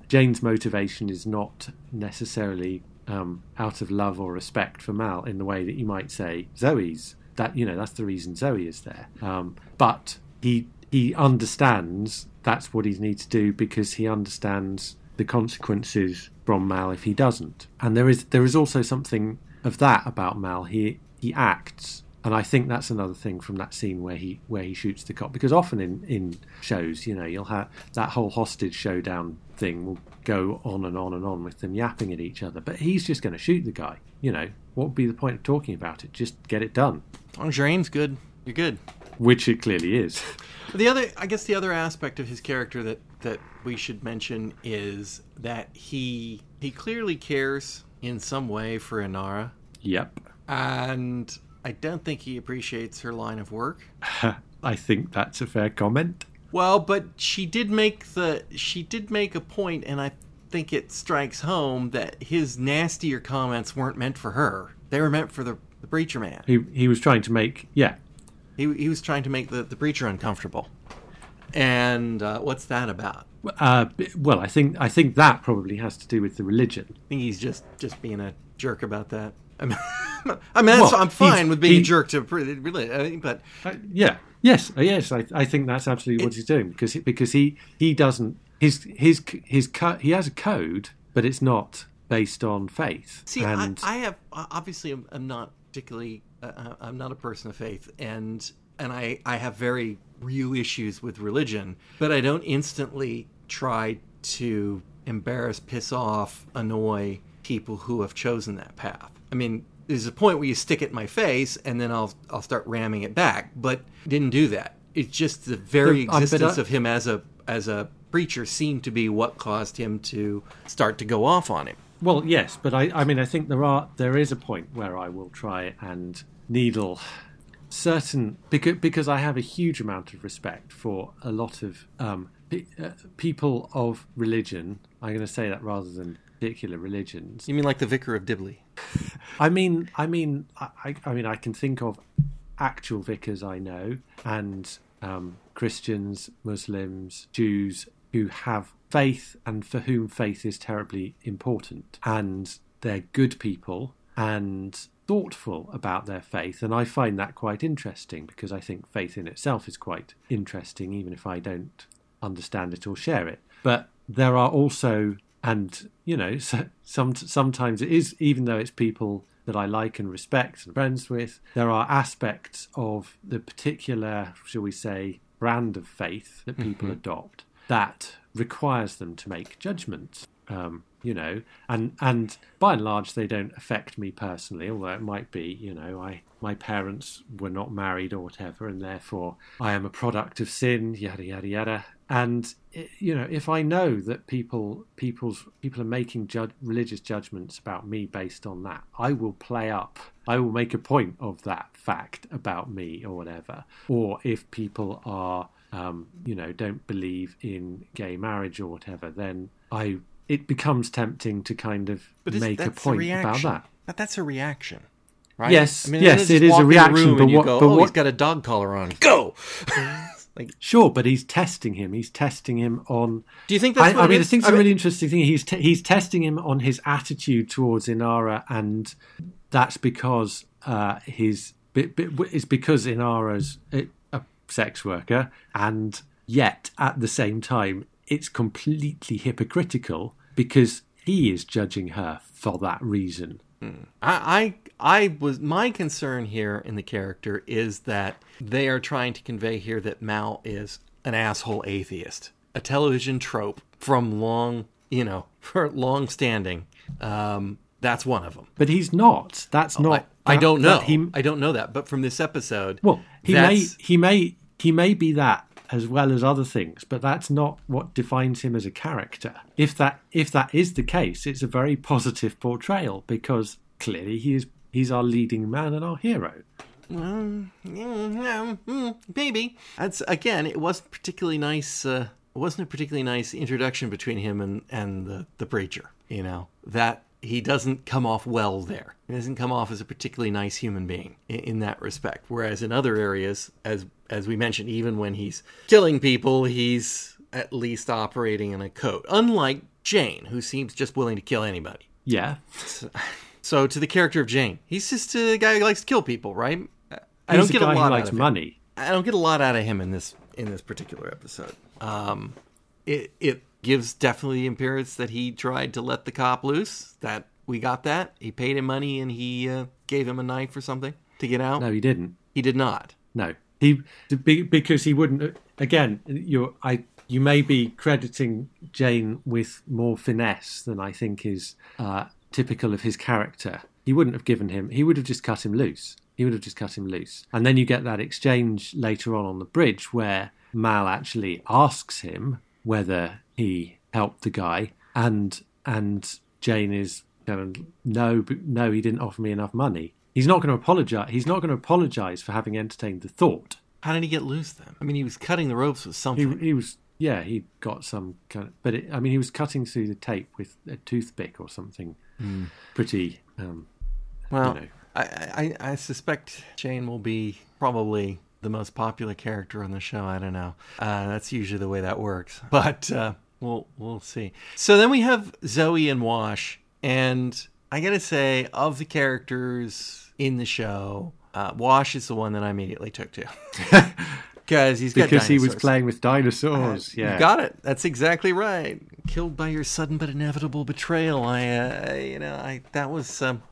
Speaker 2: Jayne's motivation is not necessarily um, out of love or respect for Mal in the way that you might say Zoe's. That you know that's the reason Zoe is there. Um, but he he understands that's what he needs to do because he understands the consequences from Mal if he doesn't. And there is there is also something of that about Mal. He he acts and I think that's another thing from that scene where he where he shoots the cop because often in, in shows, you know, you'll have that whole hostage showdown thing will go on and on and on with them yapping at each other. But he's just going to shoot the guy. You know, what would be the point of talking about it? Just get it done,
Speaker 1: as long as your aim's good, you're good.
Speaker 2: which it clearly is. *laughs*
Speaker 1: The other, I guess, the other aspect of his character that that we should mention is that he he clearly cares in some way for Inara,
Speaker 2: yep.
Speaker 1: and I don't think he appreciates her line of work. *laughs*
Speaker 2: I think that's a fair comment.
Speaker 1: Well, but she did make the she did make a point, and I think it strikes home that his nastier comments weren't meant for her. They were meant for the, the preacher man.
Speaker 2: He he was trying to make yeah.
Speaker 1: He, he was trying to make the, the preacher uncomfortable. And uh, what's that about?
Speaker 2: Uh, well, I think I think that probably has to do with the religion.
Speaker 1: I think he's just just being a jerk about that. I mean, *laughs* I mean that's,
Speaker 2: Well,
Speaker 1: I'm fine with being
Speaker 2: he-
Speaker 1: a jerk to really, but
Speaker 2: Uh, yeah. Yes. uh, Yes. I, I think that's absolutely what he's doing because he, because he he doesn't his his his co- he has a code, but it's not based on faith.
Speaker 1: See,
Speaker 2: and
Speaker 1: I, I have obviously I'm, I'm not particularly uh, I'm not a person of faith, and and I I have very real issues with religion, but I don't instantly try to embarrass, piss off, annoy people who have chosen that path. I mean, there's a point where you stick it in my face, and then I'll I'll start ramming it back, but didn't do that. It's just the very
Speaker 2: The- uh,
Speaker 1: existence
Speaker 2: I-
Speaker 1: of him as a as a preacher seemed to be what caused him to start to go off on him.
Speaker 2: Well, yes, but I, I mean, I think there are there is a point where I will try and needle certain because because I have a huge amount of respect for a lot of um, pe- uh, people of religion. I'm going to say that rather than particular religions.
Speaker 1: You mean like the vicar of Dibley?
Speaker 2: I mean, I mean, I, I- I mean, I can think of actual vicars I know and um, Christians, Muslims, Jews who have faith and for whom faith is terribly important, and they're good people and thoughtful about their faith, and I find that quite interesting because I think faith in itself is quite interesting, even if I don't understand it or share it. But there are also, and you know, so, *laughs* some sometimes it is, even though it's people that I like and respect and friends with, there are aspects of the particular, shall we say, brand of faith that people mm-hmm. adopt that requires them to make judgments. Um, you know, and and by and large, they don't affect me personally. Although it might be, you know, I my parents were not married or whatever, and therefore I am a product of sin. Yada yada yada. And you know, if I know that people people's people are making ju- religious judgments about me based on that, I will play up. I will make a point of that fact about me or whatever. Or if people are um, you know, don't believe in gay marriage or whatever, then I it becomes tempting to kind of
Speaker 1: But is-
Speaker 2: make a
Speaker 1: that's a
Speaker 2: point about that.
Speaker 1: But that's a reaction, right?
Speaker 2: Yes,
Speaker 1: I mean,
Speaker 2: yes, it is a reaction, but what-
Speaker 1: go,
Speaker 2: but
Speaker 1: oh, he's
Speaker 2: what-
Speaker 1: got a dog collar on. Go. *laughs* like,
Speaker 2: Sure, but he's testing him. He's testing him on.
Speaker 1: do you think
Speaker 2: I,
Speaker 1: that's what
Speaker 2: I mean, I
Speaker 1: is?
Speaker 2: think it's
Speaker 1: I
Speaker 2: a really interesting thing. He's te- he's testing him on his attitude towards Inara, and that's because uh, his it's because Inara's a sex worker, and yet at the same time, it's completely hypocritical because he is judging her for that reason.
Speaker 1: I, I I was my concern here in the character is that they are trying to convey here that Mal is an asshole atheist, a television trope from long, you know, *laughs* for long standing. Um, that's one of them.
Speaker 2: But he's not. That's not.
Speaker 1: Oh, I, I
Speaker 2: that-
Speaker 1: don't know.
Speaker 2: He,
Speaker 1: I don't know that, but from this episode,
Speaker 2: Well, he may he may he may be that as well as other things, but that's not what defines him as a character. If that if that is the case, it's a very positive portrayal because clearly he is he's our leading man and our hero.
Speaker 1: Mm, mm, maybe that's again. It wasn't particularly nice. Uh, wasn't a particularly nice introduction between him and and the the preacher. You know that he doesn't come off well there. He doesn't come off as a particularly nice human being in, in that respect. Whereas in other areas, as as we mentioned, even when he's killing people, he's at least operating in a code. Unlike Jayne, who seems just willing to kill anybody.
Speaker 2: Yeah,
Speaker 1: So to the character of Jayne, he's just a guy who likes to kill people, right? I
Speaker 2: he's
Speaker 1: don't get
Speaker 2: a
Speaker 1: lot
Speaker 2: who
Speaker 1: out of him.
Speaker 2: money.
Speaker 1: I don't get a lot out of him in this in this particular episode. Um, it it gives definitely the appearance that he tried to let the cop loose. That we got that. He paid him money and he uh, gave him a knife or something to get out.
Speaker 2: No, he didn't.
Speaker 1: He did not.
Speaker 2: No, he because he wouldn't. Again, you I you may be crediting Jayne with more finesse than I think is uh, typical of his character. He wouldn't have given him. He would have just cut him loose. He would have just cut him loose, and then you get that exchange later on on the bridge where Mal actually asks him whether he helped the guy, and and Jayne is no, no, he didn't offer me enough money. He's not going to apologize. He's not going to apologize for having entertained the thought.
Speaker 1: How did he get loose then? I mean, he was cutting the ropes with something.
Speaker 2: he was, yeah, he got some kind of, but it, I mean, he was cutting through the tape with a toothpick or something pretty, um,
Speaker 1: well,
Speaker 2: you know.
Speaker 1: I, I I suspect Jayne will be probably the most popular character on the show. I don't know. Uh, that's usually the way that works, *laughs* but uh, we'll we'll see. So then we have Zoe and Wash, and I gotta say, of the characters in the show, uh, Wash is the one that I immediately took to *laughs* because he's got
Speaker 2: because he was playing with dinosaurs. yeah,
Speaker 1: You got it. That's exactly right. Killed by your sudden but inevitable betrayal. I, uh, you know, I that was. Um,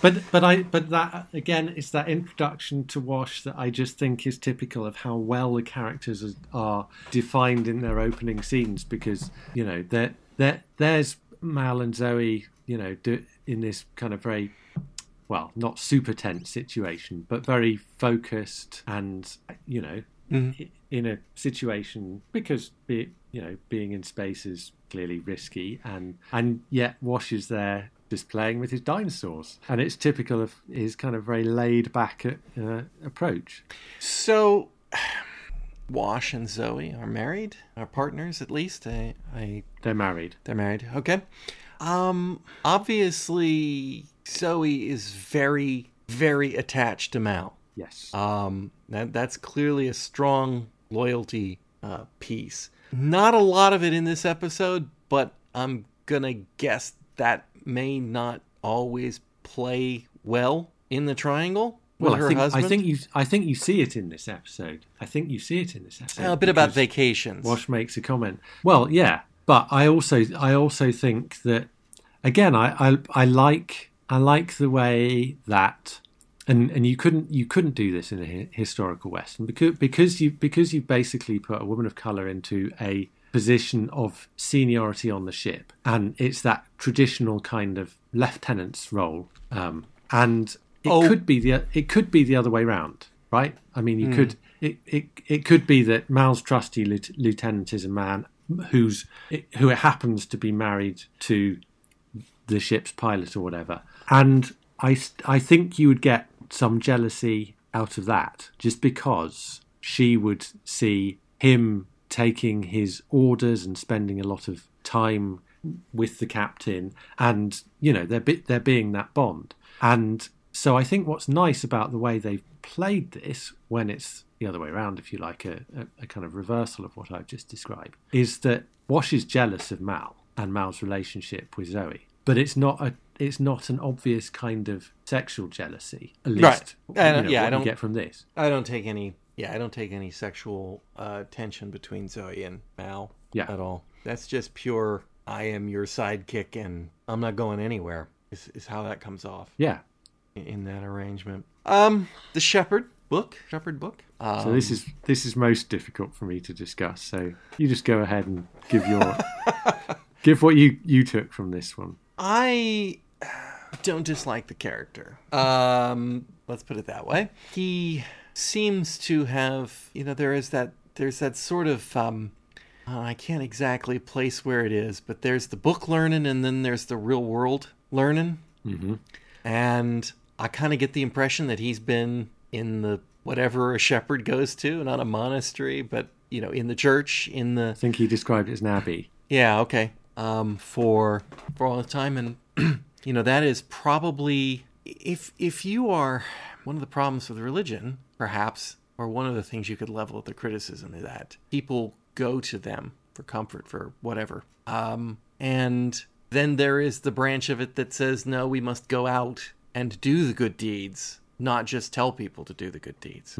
Speaker 2: But but I but that again is that introduction to Wash that I just think is typical of how well the characters are defined in their opening scenes because you know there there there's Mal and Zoe you know do, in this kind of very well not super tense situation but very focused and you know i- in a situation because be, you know being in space is clearly risky and and yet Wash is there just playing with his dinosaurs and it's typical of his kind of very laid back uh, approach
Speaker 1: So, *sighs* Wash and Zoe are married, are partners at least. I, I,
Speaker 2: they're married
Speaker 1: they're married. Okay. Um, obviously, Zoe is very, very attached to Mal.
Speaker 2: yes
Speaker 1: Um, that that's clearly a strong loyalty uh, piece. Not a lot of it in this episode, but I'm gonna guess that may not always play well in the triangle
Speaker 2: well I think,
Speaker 1: husband.
Speaker 2: I think you I think you see it in this episode I think you see it in this episode
Speaker 1: a bit about vacations.
Speaker 2: Wash makes a comment. Well, yeah, but I also I also think that again I I, I like I like the way that and and you couldn't you couldn't do this in a historical western because because you because you basically put a woman of color into a position of seniority on the ship, and it's that traditional kind of lieutenant's role. Um, and it
Speaker 1: Oh.
Speaker 2: could be the it could be the other way round, right? I mean, you could it, it it could be that Mal's trusty lieutenant is a man who's who happens to be married to the ship's pilot or whatever. And I, I think you would get some jealousy out of that just because she would see him taking his orders and spending a lot of time with the captain and you know there be, there being that bond and so I think what's nice about the way they've played this when it's the other way around if you like a, a, a kind of reversal of what I've just described is that Wash is jealous of Mal and Mal's relationship with Zoe but it's not a it's not an obvious kind of sexual jealousy at least
Speaker 1: Right.
Speaker 2: you
Speaker 1: I
Speaker 2: know,
Speaker 1: don't- yeah, I don't-
Speaker 2: get from this
Speaker 1: I don't take any. Yeah, I don't take any sexual uh, tension between Zoe and Mal
Speaker 2: Yeah.
Speaker 1: at all. That's just pure. I am your sidekick, and I'm not going anywhere. Is, is how that comes off
Speaker 2: yeah
Speaker 1: in, in that arrangement. Um, the Shepherd book, Shepherd book. Um,
Speaker 2: So this is this is most difficult for me to discuss. So you just go ahead and give your *laughs* give what you you took from this one.
Speaker 1: I *sighs* don't dislike the character. Um, let's put it that way. He seems to have, you know, there is that there's that sort of um, uh, I can't exactly place where it is, but there's the book learning and then there's the real world learning.
Speaker 2: Mm-hmm.
Speaker 1: And I kind of get the impression that he's been in the whatever a shepherd goes to, not a monastery, but you know, in the church, in the
Speaker 2: I think he described it as an abbey.
Speaker 1: yeah, okay. Um, for for all the time, and *clears throat* you know that is probably if if you are one of the problems with religion, perhaps, or one of the things you could level at the criticism is that people go to them for comfort for whatever, um, and then there is the branch of it that says no, we must go out and do the good deeds, not just tell people to do the good deeds.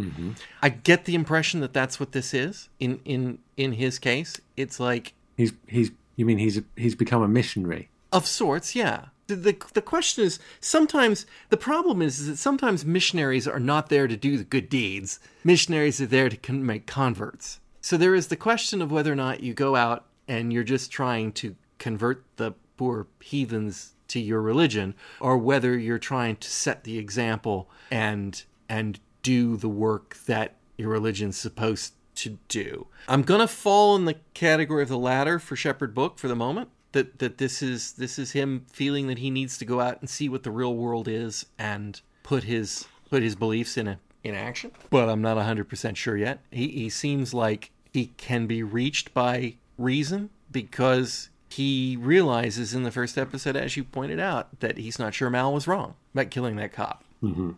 Speaker 1: I get the impression that that's what this is in in in his case. It's like
Speaker 2: He's he's you mean he's he's become a missionary?
Speaker 1: of sorts, yeah. The, the the question is sometimes the problem is, is that sometimes missionaries are not there to do the good deeds. Missionaries are there to con- make converts. So there is the question of whether or not you go out and you're just trying to convert the poor heathens to your religion, or whether you're trying to set the example and and do the work that your religion's supposed to do. I'm gonna fall in the category of the latter for Shepherd Book for the moment. That that this is this is him feeling that he needs to go out and see what the real world is and put his put his beliefs in a in action. But I'm not 100% sure yet. He he seems like he can be reached by reason because he realizes in the first episode, as you pointed out, that he's not sure Mal was wrong about killing that cop.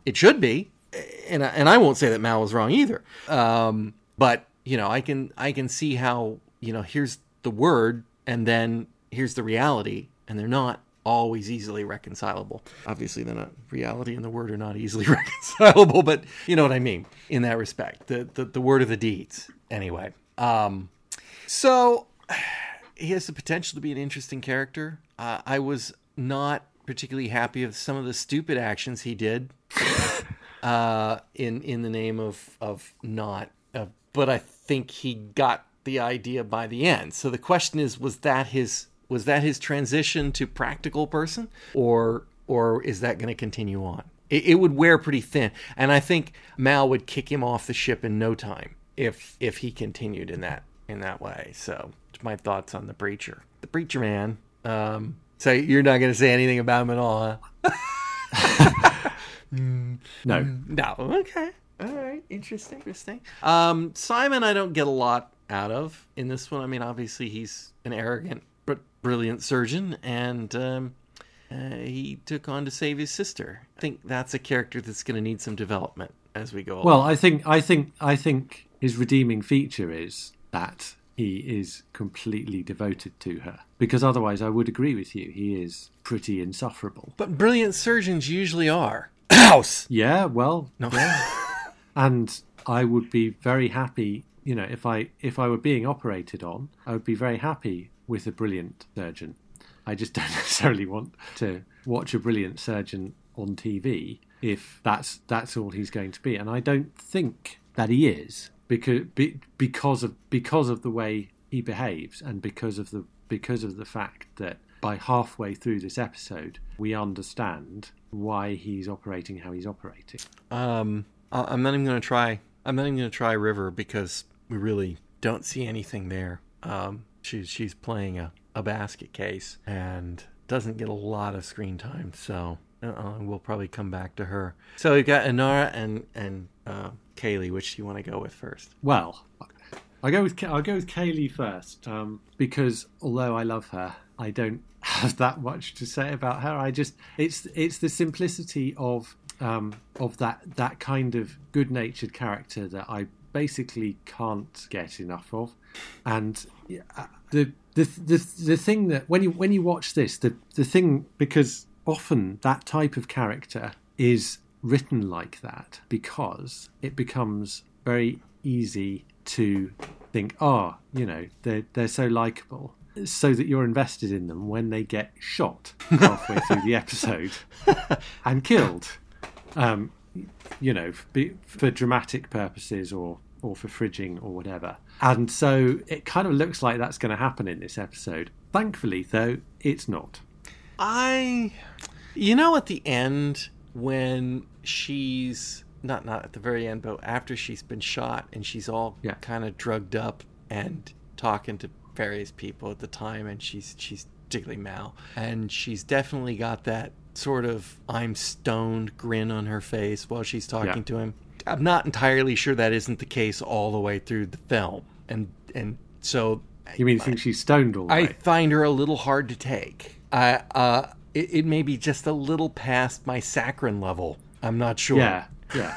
Speaker 1: It should be, and I, and I won't say that Mal was wrong either. Um, but you know, I can I can see how you know here's the word, and then here's the reality, and they're not always easily reconcilable. Obviously, they're not reality and the word are not easily *laughs* reconcilable, but you know what I mean in that respect. The the, the word of the deeds, anyway. Um, so *sighs* he has the potential to be an interesting character. Uh, I was not particularly happy with some of the stupid actions he did *laughs* uh, in in the name of of not. But I think he got the idea by the end. So the question is, was that his was that his transition to practical person, or or is that going to continue on? It, it would wear pretty thin, and I think Mal would kick him off the ship in no time if if he continued in that in that way. So my thoughts on the preacher, the preacher man. Um, so you're not going to say anything about him at all, huh? *laughs* *laughs*
Speaker 2: No,
Speaker 1: No. Okay. All right. Interesting. Interesting. Um, Simon, I don't get a lot out of in this one. I mean, obviously he's an arrogant but brilliant surgeon, and um, uh, he took on to save his sister. I think that's a character that's going to need some development as we go.
Speaker 2: Well,
Speaker 1: along.
Speaker 2: I think I think I think his redeeming feature is that he is completely devoted to her. Because otherwise, I would agree with you. He is pretty insufferable.
Speaker 1: but brilliant surgeons usually are. *coughs* House.
Speaker 2: Yeah, well,
Speaker 1: No. *laughs*
Speaker 2: and I would be very happy. You know, if I if I were being operated on, I would be very happy with a brilliant surgeon. I just *laughs* don't necessarily want to watch a brilliant surgeon on TV if that's that's all he's going to be, and I don't think that he is because be, because of because of the way he behaves, and because of the because of the fact that by halfway through this episode we understand why he's operating how he's operating.
Speaker 1: Um, I- I'm not even going to try. I'm not even going to try River because we really don't see anything there. Um, she's she's playing a, a basket case and doesn't get a lot of screen time, so uh, we'll probably come back to her. So we've got Inara and and uh, Kaylee. Which do you want to go with first?
Speaker 2: Well, I go with I'll go with Kaylee first um, because although I love her, I don't *laughs* have that much to say about her. I just it's it's the simplicity of um, of that that kind of good natured character that I basically can't get enough of, and uh, the the the the thing that when you when you watch this, the the thing because often that type of character is written like that because it becomes very easy to think, oh, you know, they're they're so likable, so that you're invested in them when they get shot halfway through the episode *laughs* and killed. Um, you know, be- for dramatic purposes or or for fridging or whatever. And so it kind of looks like that's going to happen in this episode. Thankfully, though, it's not.
Speaker 1: I, you know, at the end when she's not not at the very end, but after she's been shot and she's all
Speaker 2: Yeah.
Speaker 1: kind of drugged up and talking to various people at the time, and she's she's particularly Mal, and she's definitely got that sort of I'm stoned grin on her face while she's talking
Speaker 2: Yeah.
Speaker 1: to him. I'm not entirely sure that isn't the case all the way through the film, and and so
Speaker 2: You mean you think she's stoned all the
Speaker 1: I
Speaker 2: way?
Speaker 1: find her a little hard to take. I uh, it, it may be just a little past my saccharine level. I'm not sure.
Speaker 2: Yeah, yeah.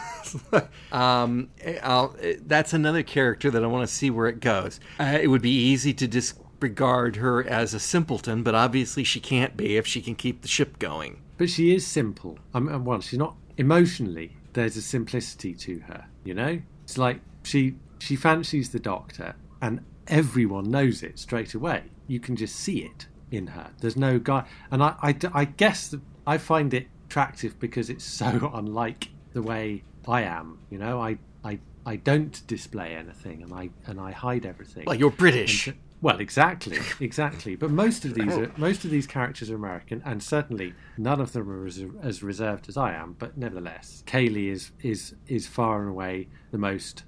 Speaker 2: *laughs*
Speaker 1: Um, I'll, that's another character that I want to see where it goes. Uh, it would be easy to disregard her as a simpleton, but obviously she can't be if she can keep the ship going.
Speaker 2: But she is simple. I mean, well, she's not emotionally. There's a simplicity to her. You know, it's like she she fancies the doctor, and everyone knows it straight away. You can just see it in her. There's no guy, and I I, I guess I find it attractive because it's so *laughs* unlike the way I am. You know, I I I don't display anything, and I and I hide everything.
Speaker 1: Well, you're British.
Speaker 2: And- well, exactly, *laughs* exactly. But most of these are, most of these characters are American, and certainly none of them are as, as reserved as I am. But nevertheless, Kaylee is is is far and away the most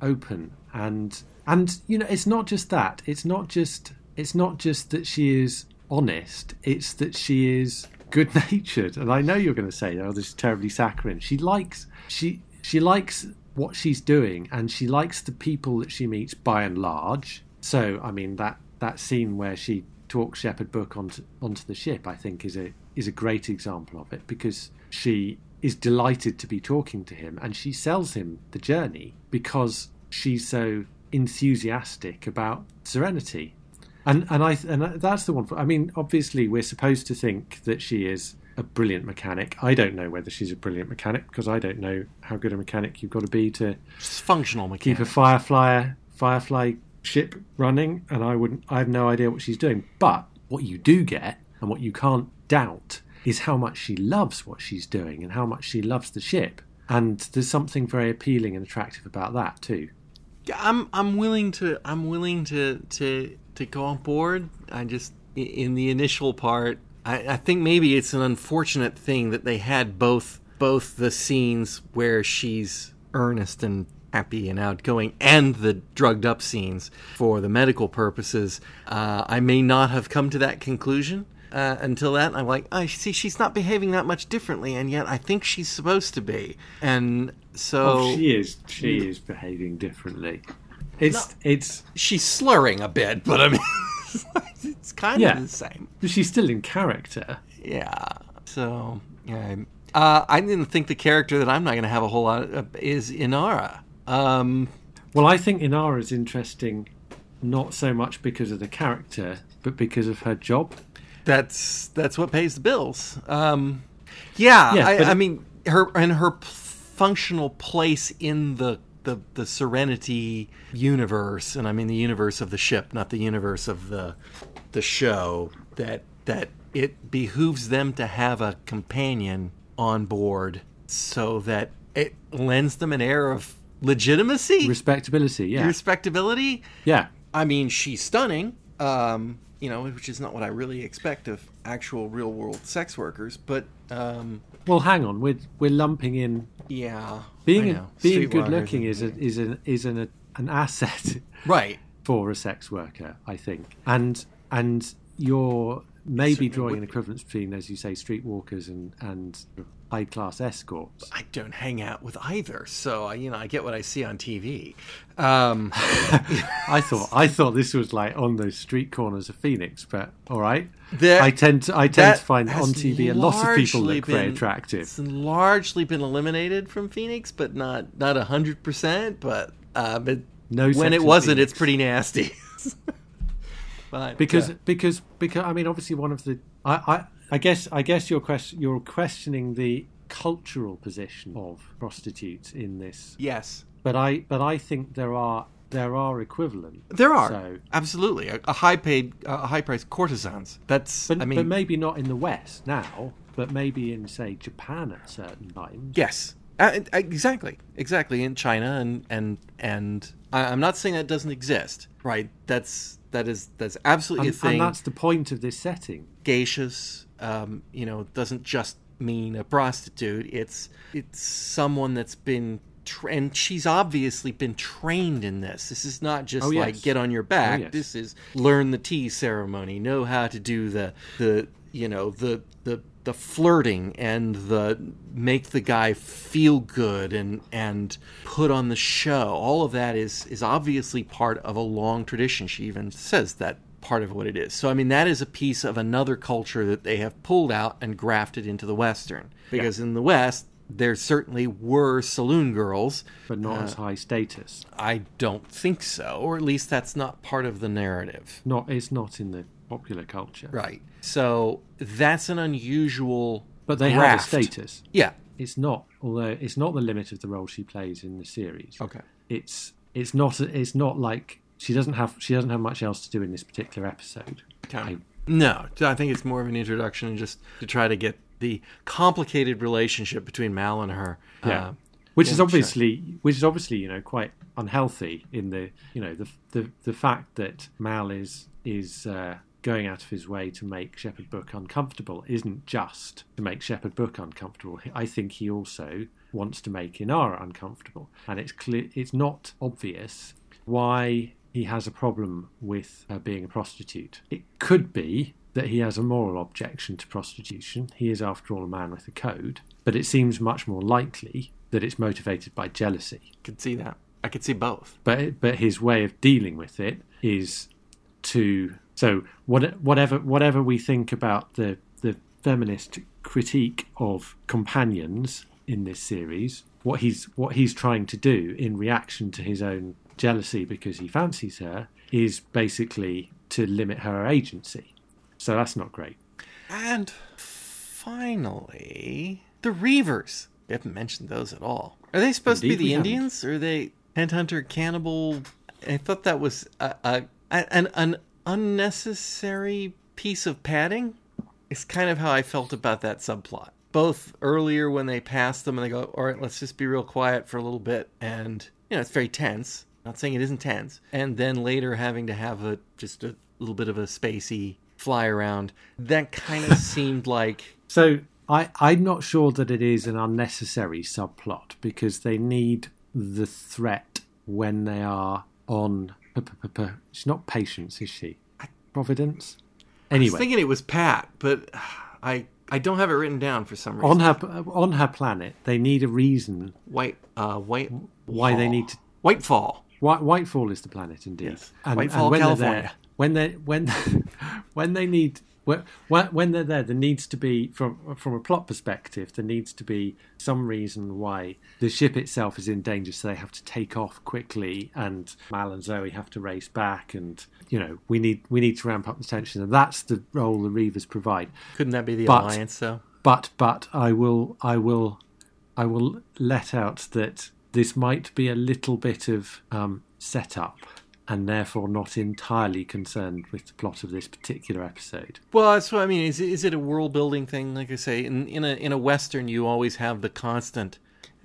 Speaker 2: open, and and you know, it's not just that. It's not just it's not just that she is honest. It's that she is good natured. And I know you're going to say, "Oh, this is terribly saccharine." She likes she she likes what she's doing, and she likes the people that she meets by and large. So, I mean that that scene where she talks Shepherd Book onto onto the ship, I think, is a is a great example of it because she is delighted to be talking to him, and she sells him the journey because she's so enthusiastic about Serenity. And and I and that's the one. For, I mean, obviously, we're supposed to think that she is a brilliant mechanic. I don't know whether she's a brilliant mechanic because I don't know how good a mechanic you've got to be to
Speaker 1: functional
Speaker 2: keep a. Firefly Firefly ship running, and I wouldn't. I have no idea what she's doing. But what you do get, and what you can't doubt, is how much she loves what she's doing and how much she loves the ship. And there's something very appealing and attractive about that too.
Speaker 1: I'm I'm willing to I'm willing to to to go on board. I just in the initial part, I, I think maybe it's an unfortunate thing that they had both both the scenes where she's earnest and happy and outgoing and the drugged up scenes for the medical purposes. Uh, I may not have come to that conclusion. Uh, until that, I'm like, I see she's not behaving that much differently, and yet I think she's supposed to be. And so
Speaker 2: Oh, she is. She is behaving differently. It's it's.
Speaker 1: she's slurring a bit, but I mean, *laughs* it's kind
Speaker 2: Yeah.
Speaker 1: of the same.
Speaker 2: But she's still in character.
Speaker 1: Yeah. So, yeah. Uh, I didn't think the character that I'm not going to have a whole lot of is Inara. Um,
Speaker 2: Well, I think Inara is interesting, not so much because of the character, but because of her job.
Speaker 1: that's that's what pays the bills. Um, yeah,
Speaker 2: Yeah, but
Speaker 1: I, I mean her and her p- functional place in the, the the Serenity universe, and I mean the universe of the ship, not the universe of the the show. That that it behooves them to have a companion on board, so that it lends them an air of legitimacy,
Speaker 2: Respectability, yeah.
Speaker 1: respectability.
Speaker 2: yeah.
Speaker 1: I mean, she's stunning. Um, you know, which is not what I really expect of actual real world sex workers. But um,
Speaker 2: Well, hang on. We're we're lumping in
Speaker 1: yeah,
Speaker 2: being
Speaker 1: I
Speaker 2: a,
Speaker 1: know.
Speaker 2: being good looking is a, is an is an an asset *laughs*
Speaker 1: right.
Speaker 2: for a sex worker, I think. And and you're maybe
Speaker 1: Certainly
Speaker 2: drawing an equivalence between, as you say, streetwalkers and and high class escorts.
Speaker 1: I don't hang out with either, so I, you know I get what I see on TV. Um, *laughs*
Speaker 2: I thought I thought this was like on those street corners of Phoenix, but all right.
Speaker 1: There-
Speaker 2: I tend to I tend to find on TV a lot of people look very attractive.
Speaker 1: It's largely been eliminated from Phoenix, but not not hundred percent. But uh, but
Speaker 2: No
Speaker 1: when it wasn't,
Speaker 2: Phoenix.
Speaker 1: it's pretty nasty. *laughs* but
Speaker 2: because
Speaker 1: uh,
Speaker 2: because because I mean obviously one of the I, I I guess I guess you're question you're questioning the cultural position of prostitutes in this,
Speaker 1: yes,
Speaker 2: but I but I think there are there are equivalent.
Speaker 1: there are
Speaker 2: So-
Speaker 1: absolutely a, a high paid, a high priced courtesans. That's
Speaker 2: But,
Speaker 1: I mean
Speaker 2: but maybe not in the West now, but maybe in say Japan at certain times.
Speaker 1: Yes, uh, exactly, exactly. In China and and and I, I'm not saying that doesn't exist, right? That's that is that's absolutely
Speaker 2: And,
Speaker 1: a thing.
Speaker 2: and that's the point of this setting.
Speaker 1: Geishas, um, you know, doesn't just mean a prostitute. It's it's someone that's been. Tra- and she's obviously been trained in this. This is not just
Speaker 2: Oh,
Speaker 1: like
Speaker 2: yes.
Speaker 1: get on your back.
Speaker 2: Oh, yes.
Speaker 1: This is learn the tea ceremony, know how to do the the you know the the the flirting and the make the guy feel good and and put on the show. All of that is is obviously part of a long tradition. She even says that part of what it is. So I mean that is a piece of another culture that they have pulled out and grafted into the western. Because in the west there certainly were saloon girls.
Speaker 2: but not as uh, high status.
Speaker 1: I don't think so, or at least that's not part of the narrative.
Speaker 2: Not it's not in the popular culture.
Speaker 1: Right. So that's an unusual.
Speaker 2: But they
Speaker 1: graft.
Speaker 2: have a status.
Speaker 1: Yeah.
Speaker 2: It's not, although it's not the limit of the role she plays in the series.
Speaker 1: Okay.
Speaker 2: It's it's not it's not like she doesn't have she doesn't have much else to do in this particular episode. I,
Speaker 1: No, I think it's more of an introduction and just to try to get the complicated relationship between Mal and her.
Speaker 2: yeah.
Speaker 1: uh,
Speaker 2: which is obviously which is obviously you know quite unhealthy in the you know the the the fact that Mal is is uh, going out of his way to make Shepherd Book uncomfortable isn't just to make Shepherd Book uncomfortable. I think he also wants to make Inara uncomfortable, and it's clear it's not obvious why he has a problem with her being a prostitute. It could be that he has a moral objection to prostitution. He is, after all, a man with a code. But it seems much more likely that it's motivated by jealousy.
Speaker 1: I could see that. I could see both.
Speaker 2: But but his way of dealing with it is to so what, whatever whatever we think about the the feminist critique of companions in this series, what he's what he's trying to do in reaction to his own jealousy because he fancies her is basically to limit her agency. So that's not great.
Speaker 1: And finally, the Reavers. We haven't mentioned those at all. Are they supposed
Speaker 2: Indeed
Speaker 1: to be the
Speaker 2: haven't.
Speaker 1: Indians? Or are they tent hunter cannibal? I thought that was a, a, an, an unnecessary piece of padding. It's kind of how I felt about that subplot. Both earlier when they passed them and they go, all right, let's just be real quiet for a little bit. And, you know, it's very tense. Not saying it isn't tense. And then later having to have a just a little bit of a spacey fly around. That kind of *laughs* seemed like
Speaker 2: So I, I'm not sure that it is an unnecessary subplot because they need the threat when they are on. p- p- p- She's not patience, is she? Providence.
Speaker 1: Anyway, I was thinking it was Pat, but I I don't have it written down for some reason.
Speaker 2: on her on her planet, they need a reason
Speaker 1: White uh white
Speaker 2: why they need to.
Speaker 1: Whitefall.
Speaker 2: White, Whitefall is the planet, indeed.
Speaker 1: Yes. Whitefall,
Speaker 2: when
Speaker 1: California.
Speaker 2: They're there, when they when *laughs* when they need when, when they're there, there needs to be from from a plot perspective, there needs to be some reason why the ship itself is in danger, so they have to take off quickly, and Mal and Zoe have to race back, and you know we need we need to ramp up the tension, and that's the role the Reavers provide.
Speaker 1: Couldn't that be the
Speaker 2: But-
Speaker 1: alliance though?
Speaker 2: But but I will I will I will let out that this might be a little bit of um, setup, and therefore not entirely concerned with the plot of this particular episode.
Speaker 1: Well, that's what I mean. Is is it a world building thing? Like I say, in in a in a western, you always have the constant.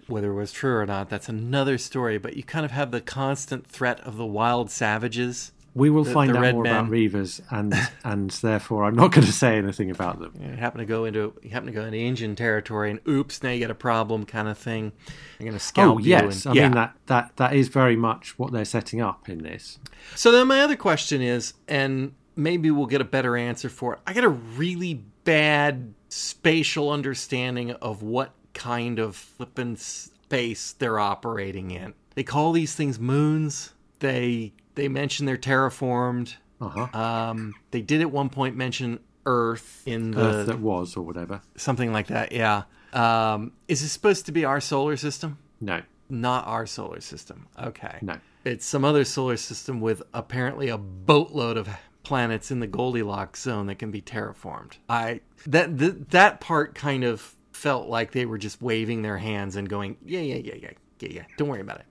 Speaker 1: Whether it was true or not, that's another story. But you kind of have the constant threat of the wild savages
Speaker 2: We will
Speaker 1: The-
Speaker 2: find
Speaker 1: the
Speaker 2: out more
Speaker 1: men.
Speaker 2: about Reavers, and *laughs* and therefore I'm not going to say anything about them.
Speaker 1: You happen to go into you happen to go into Indian territory, and oops, now you got a problem, kind of thing. They're going to scalp
Speaker 2: Oh
Speaker 1: you.
Speaker 2: yes,
Speaker 1: and,
Speaker 2: I
Speaker 1: yeah.
Speaker 2: mean that that that is very much what they're setting up in this.
Speaker 1: So then my other question is, and maybe we'll get a better answer for it. I got a really bad spatial understanding of what kind of flippin' space they're operating in. They call these things moons. They they mention they're terraformed.
Speaker 2: Uh huh.
Speaker 1: Um, they did at one point mention Earth in the
Speaker 2: Earth that was or whatever.
Speaker 1: something like that. Yeah. Um, is it supposed to be our solar system?
Speaker 2: No,
Speaker 1: Not our solar system. Okay.
Speaker 2: no.
Speaker 1: It's some other solar system with apparently a boatload of planets in the Goldilocks zone that can be terraformed. I that th- that part kind of felt like they were just waving their hands and going, yeah, yeah, yeah, yeah, yeah, yeah. Don't worry about it.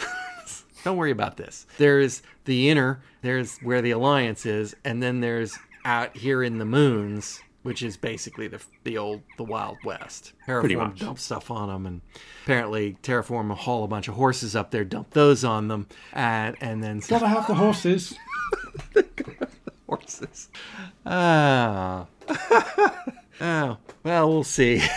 Speaker 1: *laughs* Don't worry about this. There's the inner, there's where the alliance is, and then there's out here in the moons, which is basically the the old the Wild West. Terraform
Speaker 2: much.
Speaker 1: dump stuff on them, and apparently Terraform will haul a bunch of horses up there, dump those on them, and and then
Speaker 2: Gotta have the horses. *laughs*
Speaker 1: horses. Ah. oh, *laughs* well, we'll see. *laughs*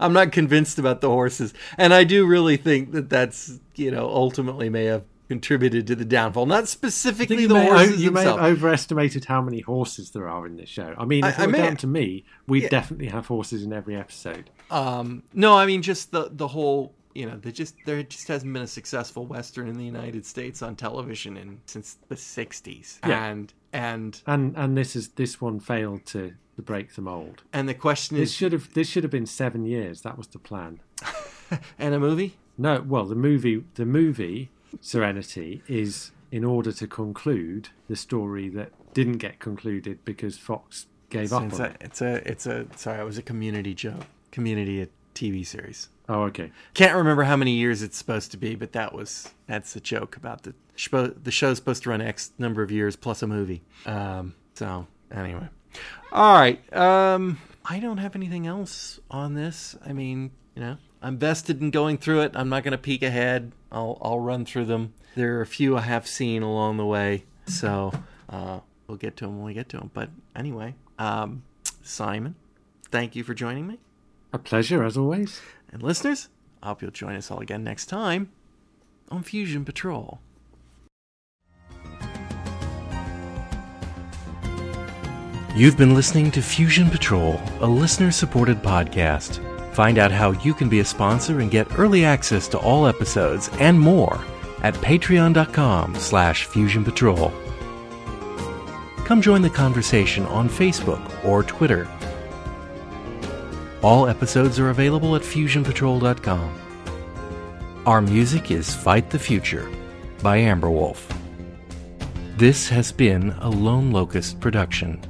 Speaker 1: I'm not convinced about the horses, and I do really think that that's you know ultimately may have contributed to the downfall. Not specifically the
Speaker 2: may,
Speaker 1: horses
Speaker 2: you may have overestimated how many horses there are in this show. I mean, if
Speaker 1: I-
Speaker 2: it were down to me, we'd definitely have horses in every episode.
Speaker 1: Um, no, I mean just the the whole. You know, there just there just hasn't been a successful western in the United States on television in since the '60s,
Speaker 2: Yeah.
Speaker 1: and and
Speaker 2: And and this is this one failed to, to break the mold.
Speaker 1: and the question
Speaker 2: This
Speaker 1: is,
Speaker 2: should have this should have been seven years. That was the plan. *laughs*
Speaker 1: and a movie.
Speaker 2: No, well, the movie the movie Serenity is in order to conclude the story that didn't get concluded because Fox gave up
Speaker 1: It's
Speaker 2: on
Speaker 1: a,
Speaker 2: it.
Speaker 1: it's a, it's a, sorry, it was a community joke. Community a TV series.
Speaker 2: Oh, okay.
Speaker 1: Can't remember how many years it's supposed to be, but that was, that's a joke about the, spo- the show's supposed to run X number of years plus a movie. Um, so anyway. All right. Um, I don't have anything else on this. I mean, you know, I'm vested in going through it. I'm not going to peek ahead. I'll, I'll run through them. There are a few I have seen along the way. So, uh, we'll get to them when we get to them. But anyway, um, Simon, thank you for joining me.
Speaker 2: A pleasure as always.
Speaker 1: And listeners, I hope you'll join us all again next time on Fusion Patrol. You've been listening to Fusion Patrol, a listener supported podcast. Find out how you can be a sponsor and get early access to all episodes and more at patreon.com slash fusion patrol. Come join the conversation on Facebook or Twitter. All episodes are available at fusionpatrol.com. Our music is Fight the Future by Amber Wolf. This has been a Lone Locust production.